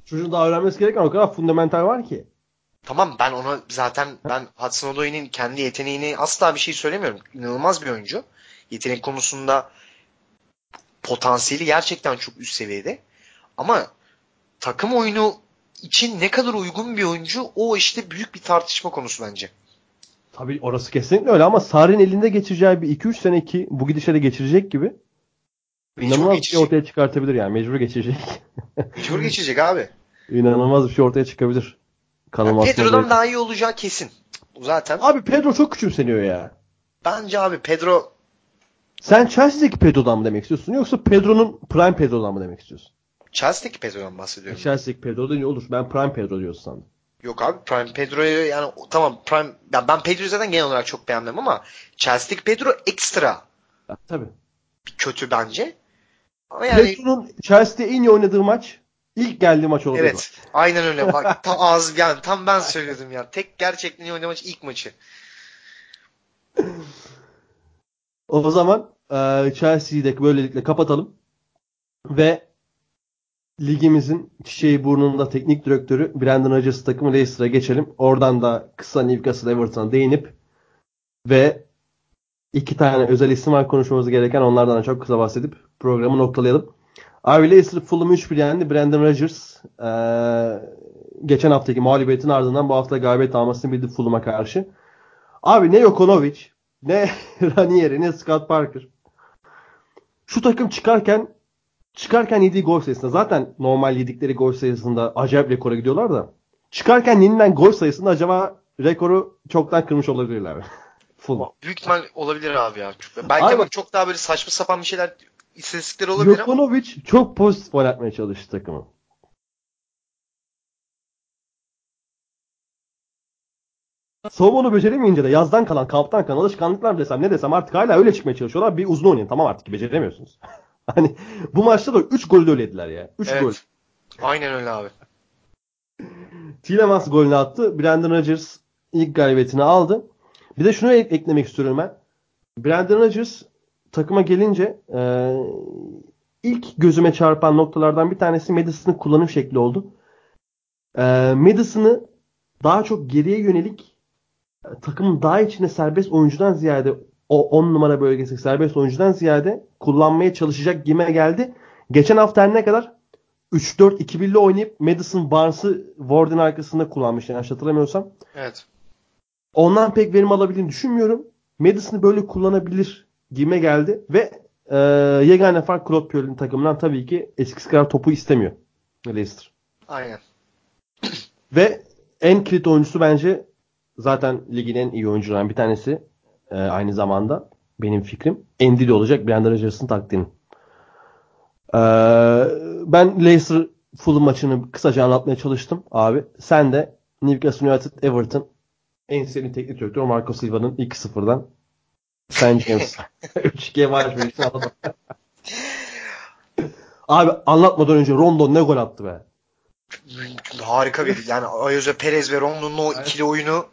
Çocuğun daha öğrenmesi gereken o kadar fundamental var ki. Tamam ben ona zaten ben Hudson Odoi'nin kendi yeteneğini asla bir şey söylemiyorum. İnanılmaz bir oyuncu. Yetenek konusunda potansiyeli gerçekten çok üst seviyede. Ama takım oyunu için ne kadar uygun bir oyuncu o işte büyük bir tartışma konusu bence. Tabii orası kesinlikle öyle ama Sarri'nin elinde geçireceği bir 2-3 sene ki bu gidişe de geçirecek gibi inanılmaz bir şey ortaya çıkartabilir yani. Mecbur geçirecek. Mecbur geçecek abi. inanılmaz bir şey ortaya çıkabilir. Yani Kanılmaz. Pedro'dan daha iyi olacağı kesin. Zaten. Abi Pedro çok küçümseniyor ya. Bence abi Pedro Sen Chelsea'deki Pedro'dan mı demek istiyorsun yoksa Pedro'nun Prime Pedro'dan mı demek istiyorsun? Chelsea'deki Pedro'dan bahsediyorum. Chelsea'deki Pedro iyi olur. Ben Prime Pedro diyorsun sandım. Yok abi Prime Pedro'yu yani tamam Prime ben, ben Pedro'yu zaten genel olarak çok beğenmem ama Chelsea'deki Pedro ekstra Ya, tabii. kötü bence. Ama yani Pedro'nun Chelsea'de en iyi oynadığı maç ilk geldiği maç oldu. evet aynen öyle bak tam ağız yani tam ben söylüyordum ya. Tek gerçekten iyi oynadığı maç ilk maçı. O zaman e, Chelsea'yi de böylelikle kapatalım. Ve ligimizin çiçeği burnunda teknik direktörü Brandon Rodgers takımı Leicester'a geçelim. Oradan da kısa Newcastle Everton'a değinip ve iki tane özel isim var konuşmamız gereken onlardan da çok kısa bahsedip programı noktalayalım. Abi Leicester Fulham'ı 3-1 yendi. Brandon Rodgers e, geçen haftaki mağlubiyetin ardından bu hafta galibiyet almasını bildi Fulham'a karşı. Abi ne Jokonovic ne Ranieri ne Scott Parker. Şu takım çıkarken çıkarken yediği gol sayısında zaten normal yedikleri gol sayısında acayip rekora gidiyorlar da çıkarken yenilen gol sayısında acaba rekoru çoktan kırmış olabilirler. Full. Büyük ihtimal olabilir abi ya. Belki Abi- ama çok daha böyle saçma sapan bir şeyler istatistikleri olabilir ama Jokanovic çok pozitif oynatmaya çalıştı takımı. Savunmanı beceremeyince de yazdan kalan, kamptan kalan alışkanlıklar desem ne desem artık hala öyle çıkmaya çalışıyorlar. Bir uzun oynayın. Tamam artık beceremiyorsunuz. hani bu maçta da 3 golü de öyle yediler ya. 3 Evet. gol. aynen öyle abi. Tielemans golünü attı. Brandon Rodgers ilk galibiyetini aldı. Bir de şunu ek- eklemek istiyorum ben. Brandon Rodgers takıma gelince e, ilk gözüme çarpan noktalardan bir tanesi Madison'ın kullanım şekli oldu. E, Madison'ı daha çok geriye yönelik takımın daha içine serbest oyuncudan ziyade o 10 numara bölgesi serbest oyuncudan ziyade kullanmaya çalışacak gime geldi. Geçen hafta her ne kadar 3-4-2-1'li oynayıp Madison Barnes'ı Warden arkasında kullanmış yanlış hatırlamıyorsam. Evet. Ondan pek verim alabildiğini düşünmüyorum. Madison'ı böyle kullanabilir gibime geldi ve e, yegane fark Claude Puel'in takımından tabii ki eskisi kadar topu istemiyor Leicester. Aynen. Ve en kilit oyuncusu bence zaten ligin en iyi oyuncularından bir tanesi e, aynı zamanda benim fikrim. Endidi olacak Brandon Rodgers'ın taktiğinin. E, ben Leicester Fulham maçını kısaca anlatmaya çalıştım abi. Sen de Newcastle United Everton en sevdiğin teknik direktör Marco Silva'nın 2-0'dan St. James 3-2'ye var. Abi anlatmadan önce Rondon ne gol attı be. Harika bir yani Ayoze Perez ve Rondo'nun o ikili oyunu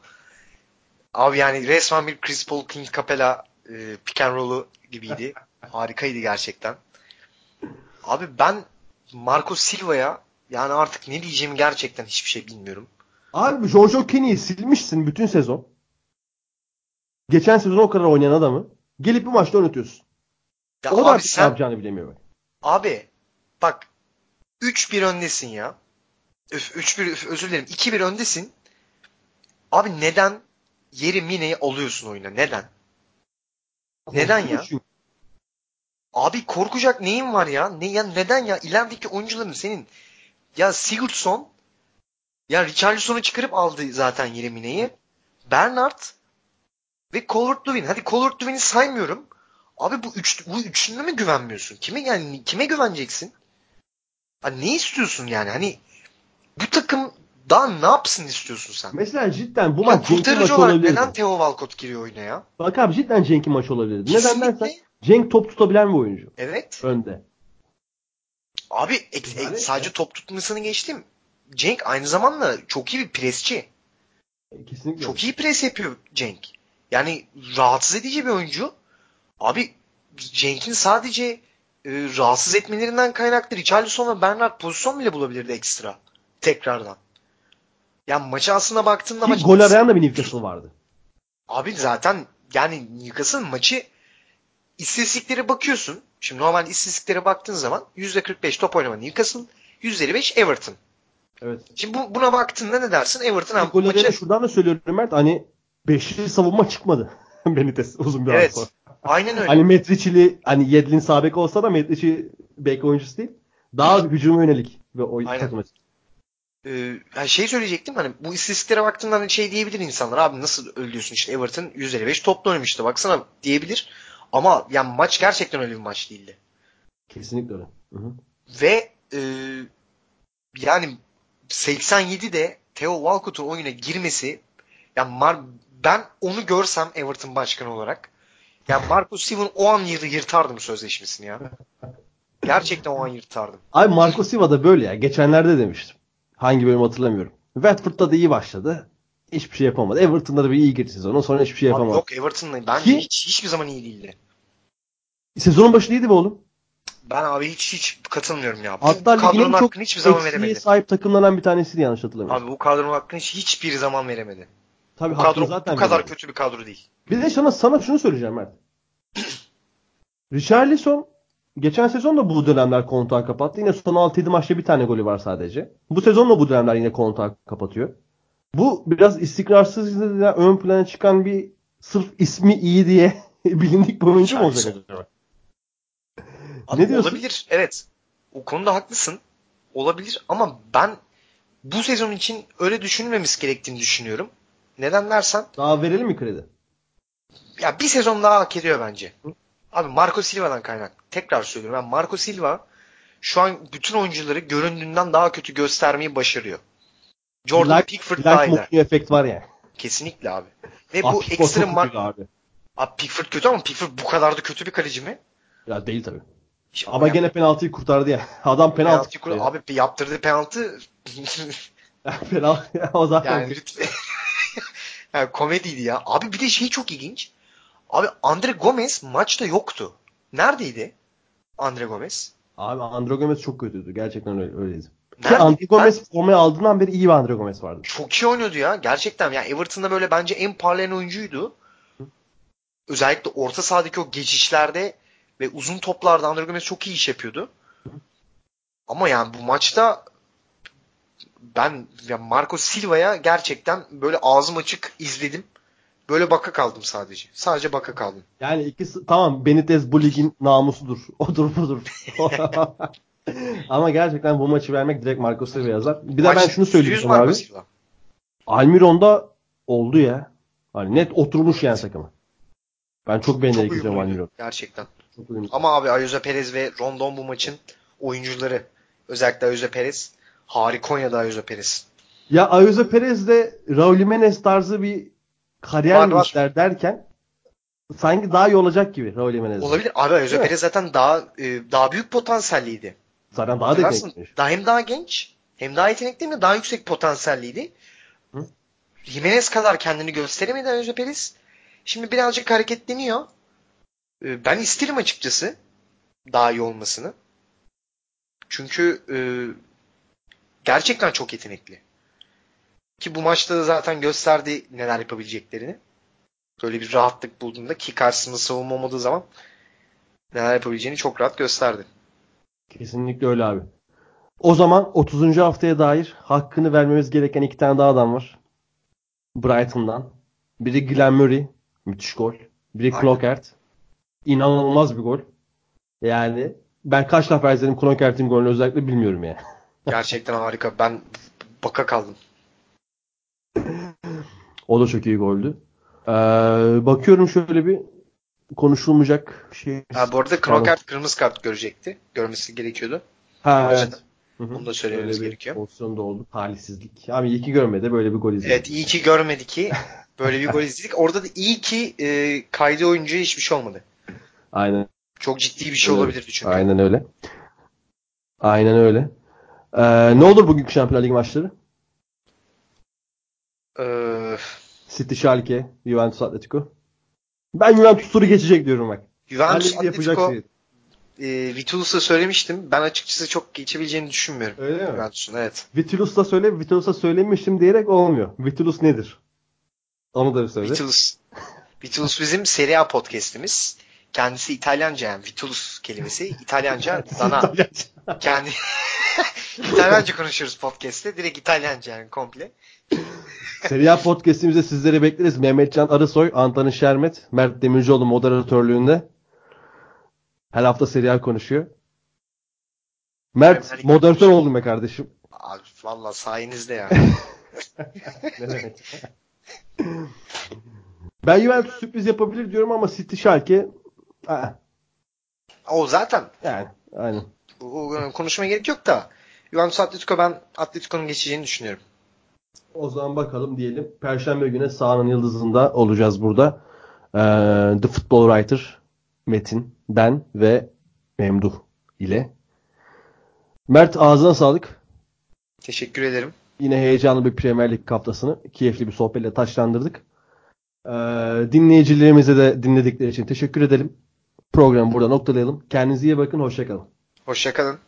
abi yani resmen bir Chris Paul King Capella e, pick and roll'u gibiydi. Harikaydı gerçekten. Abi ben Marco Silva'ya yani artık ne diyeceğimi gerçekten hiçbir şey bilmiyorum. Abi Jojo Kenny'yi silmişsin bütün sezon. Geçen sezon o kadar oynayan adamı gelip bir maçta oynatıyorsun. Ya o da artık ne sen yapacağını bilemiyor. abi bak 3-1 öndesin ya. Öf, 3-1 öf, özür dilerim 2-1 öndesin. Abi neden yeri Mine'yi alıyorsun oyuna? Neden? Neden ya? Abi korkacak neyin var ya? Ne ya neden ya? İlerideki oyuncuların senin ya Sigurdsson ya Richarlison'u çıkarıp aldı zaten Yeremine'yi. Bernard ve Calvert-Lewin. Hadi Calvert-Lewin'i saymıyorum. Abi bu üç bu üçüne mi güvenmiyorsun? Kime yani kime güveneceksin? Hani ne istiyorsun yani? Hani bu takım daha ne yapsın istiyorsun sen? mesela cidden bu Ya maç Cenk'in maçı olabilirdi. neden Theo Walcott giriyor oyuna ya? Bak abi cidden Cenk'in maçı olabilirdi. Neden dersen Cenk top tutabilen bir oyuncu. Evet. Önde. Abi ek- Yani- sadece top tutmasını geçtim. Cenk aynı zamanda çok iyi bir presçi. Kesinlikle. Çok iyi pres yapıyor Cenk. Yani rahatsız edici bir oyuncu. Abi Cenk'in sadece e, rahatsız etmelerinden kaynaklı Richarlison ve Bernard pozisyon bile bulabilirdi ekstra. Tekrardan. Yani maçı aslında baktığında maç gol arayan da bir Newcastle vardı. Abi zaten yani Newcastle'ın maçı istatistiklere bakıyorsun. Şimdi normal istatistiklere baktığın zaman %45 top oynama Newcastle, %55 Everton. Evet. Şimdi bu, buna baktığında ne dersin? Everton abi gol maçı şuradan da söylüyorum Mert. Hani beşli savunma çıkmadı. Benitez uzun bir Evet. sonra. aynen öyle. Hani Metriçili hani Yedlin sağ bek olsa da Metriçi bek oyuncusu değil. Daha hücuma yönelik ve o Aynen. takım açısından. Ee, yani şey söyleyecektim hani bu istatistiklere baktığında hani şey diyebilir insanlar abi nasıl ölüyorsun işte Everton %55 topla oynamıştı baksana diyebilir. Ama yani maç gerçekten öyle bir maç değildi. Kesinlikle öyle. Hı hı. Ve e, yani 87'de Theo Walcott'un oyuna girmesi yani Mar- ben onu görsem Everton başkanı olarak ya Marcus Steven o an yır- yırtardım sözleşmesini ya. Gerçekten o an yırtardım. Abi Marco Silva da böyle ya. Geçenlerde demiştim. Hangi bölüm hatırlamıyorum. Watford'da da iyi başladı. Hiçbir şey yapamadı. Everton'da da bir iyi girdi sezonu. Sonra hiçbir şey Abi yapamadı. yok Everton'la bence Ki- hiç hiçbir zaman iyi değildi. Sezonun başı iyiydi be oğlum. Ben abi hiç hiç katılmıyorum ya. Bu Hatta ligin kadronun çok hakkını hiçbir zaman veremedi. sahip takımlardan bir tanesiydi yanlış hatırlamıyorum. Abi bu kadronun hakkını hiç hiçbir zaman veremedi. Tabii Bu kadro zaten bu kadar veriyorum. kötü bir kadro değil. Bir de sana, sana şunu söyleyeceğim Mert. Richarlison geçen sezon da bu dönemler kontağı kapattı. Yine son 6-7 maçta bir tane golü var sadece. Bu sezon da bu dönemler yine kontağı kapatıyor. Bu biraz istikrarsızlığıyla ön plana çıkan bir sırf ismi iyi diye bilindik bir oyuncu mu olacak acaba? Abi Ne diyorsun? Olabilir. Evet. O konuda haklısın. Olabilir ama ben bu sezon için öyle düşünmemiz gerektiğini düşünüyorum. Neden dersen Daha verelim mi kredi? ya bir sezon daha hak ediyor bence. Abi Marco Silva'dan kaynak. Tekrar söylüyorum. Yani Marco Silva şu an bütün oyuncuları göründüğünden daha kötü göstermeyi başarıyor. Jordan Like- Pickford Like. Mourinho efekt var ya. Kesinlikle abi. Ve Ah, bu Pickford ekstra Mar- abi. Abi Pickford kötü ama Pickford bu kadar da kötü bir kaleci mi? Ya değil tabii. İşte Ama yani gene penaltıyı kurtardı ya. Adam penaltı. penaltı kur- abi yaptırdığı penaltı penaltı. o zaten. yani yani komediydi ya. Abi bir de şey çok ilginç. Abi Andre Gomez maçta yoktu. Neredeydi? Andre Gomez. Abi Andro Gomez çok kötüydü. Gerçekten öyle, öyleydi. Ki? Andro Gomez formayı aldığından beri iyi bir Andro Gomez vardı. çok iyi oynuyordu ya. Gerçekten yani Everton'da böyle bence en parlayan oyuncuydu. Özellikle orta sahadaki o geçişlerde ve uzun toplarda Andre Gomez çok iyi iş yapıyordu. Ama yani bu maçta ben ya Marco Silva'ya gerçekten böyle ağzım açık izledim. Böyle baka kaldım sadece. Sadece baka kaldım. Yani ikisi tamam Benitez bu ligin namusudur. Odur budur. Ama gerçekten bu maçı vermek direkt Marco Silva yazar. Bir de ben Maç şunu %100 söyleyeceğim abi. Silva. Almiron'da oldu ya. Hani net oturmuş yani takıma. Ben çok beğenerek izliyorum Almiron. gerçekten. Çok uyumlu. Ama abi Ayoze Perez ve Rondon bu maçın oyuncuları. Özellikle Ayoze Perez. Harika oynadı Ayoze Perez. Ya Ayuso Perez de Raul Jimenez tarzı bir kariyer Var, var. derken sanki daha iyi olacak gibi Raul Jimenez. Olabilir. Abi. Perez zaten daha e, daha büyük potansiyelliydi. Zaten daha yetenekli. Daha hem daha genç hem daha yetenekli hem de daha yüksek potansiyelliydi. Hı. Jimenez kadar kendini gösteremedi Perez. Şimdi birazcık hareketleniyor. E, Ben isterim açıkçası daha iyi olmasını. Çünkü e, gerçekten çok yetenekli. Ki bu maçta da zaten gösterdi neler yapabileceklerini. Böyle bir rahatlık bulduğunda ki karşısında savunma olmadığı zaman neler yapabileceğini çok rahat gösterdi. Kesinlikle öyle abi. O zaman 30. haftaya dair hakkını vermemiz gereken iki tane daha adam var. Brighton'dan. Biri Glenn Murray. Müthiş gol. Biri Aynen. Klockert. İnanılmaz bir gol. Yani ben kaç defa izledim Klockert'in golünü özellikle bilmiyorum yani. Gerçekten harika. Ben baka kaldım. O da çok iyi goldü. Ee, bakıyorum şöyle bir konuşulmayacak şey. Ha, bu arada Knockout kırmızı kart görecekti. Görmesi gerekiyordu. Ha, Maçta. evet. Onu da söylememiz Öyle bir gerekiyor. Pozisyon da oldu. Talihsizlik. Abi iyi ki görmedi böyle bir gol izledik. Evet iyi ki görmedi ki böyle bir gol izledik. Orada da iyi ki e, kaydı oyuncuya hiçbir şey olmadı. Aynen. Çok ciddi bir şey Evet. olabilirdi çünkü. Aynen öyle. Aynen öyle. Ee, ne olur bugünkü Şampiyonlar Ligi maçları? Ee, City, Schalke, Juventus, Atletico. Ben Juventus turu geçecek diyorum bak. Juventus Halil yapacak Atletico şey. e, Vitulus'a söylemiştim. Ben açıkçası çok geçebileceğini düşünmüyorum. Öyle mi? Juventus'un evet. Vitulus'ta söyle, Vitulus'a söylemiştim diyerek olmuyor. Vitulus nedir? Onu da bir söyle. Vitulus. Vitulus bizim Serie A podcast'imiz. Kendisi İtalyanca yani Vitulus kelimesi İtalyanca dana. Kendi İtalyanca konuşuyoruz podcast'te. Direkt İtalyanca yani komple. Serie A podcast'imizde sizleri bekleriz. Mehmetcan Arısoy, Antanin Şermet, Mert Demircioğlu moderatörlüğünde. Her hafta Serie A konuşuyor. Mert moderatör oldun be kardeşim. Abi valla sayenizde ya. Ne demek? ben Juventus sürpriz yapabilir diyorum ama City Schalke aa, o zaten yani aynen. bu konuşmaya gerek yok da Juventus Atletico ben Atletico'nun geçeceğini düşünüyorum. O zaman bakalım diyelim. Perşembe günü sahanın yıldızında olacağız burada. Ee, The Football Writer Metin, ben ve Memduh ile. Mert ağzına sağlık. Teşekkür ederim. Yine heyecanlı bir Premier Lig haftasını keyifli bir sohbetle taşlandırdık. Ee, dinleyicilerimize de dinledikleri için teşekkür edelim. Programı burada noktalayalım. Kendinize iyi bakın. Hoşçakalın. Hoşçakalın.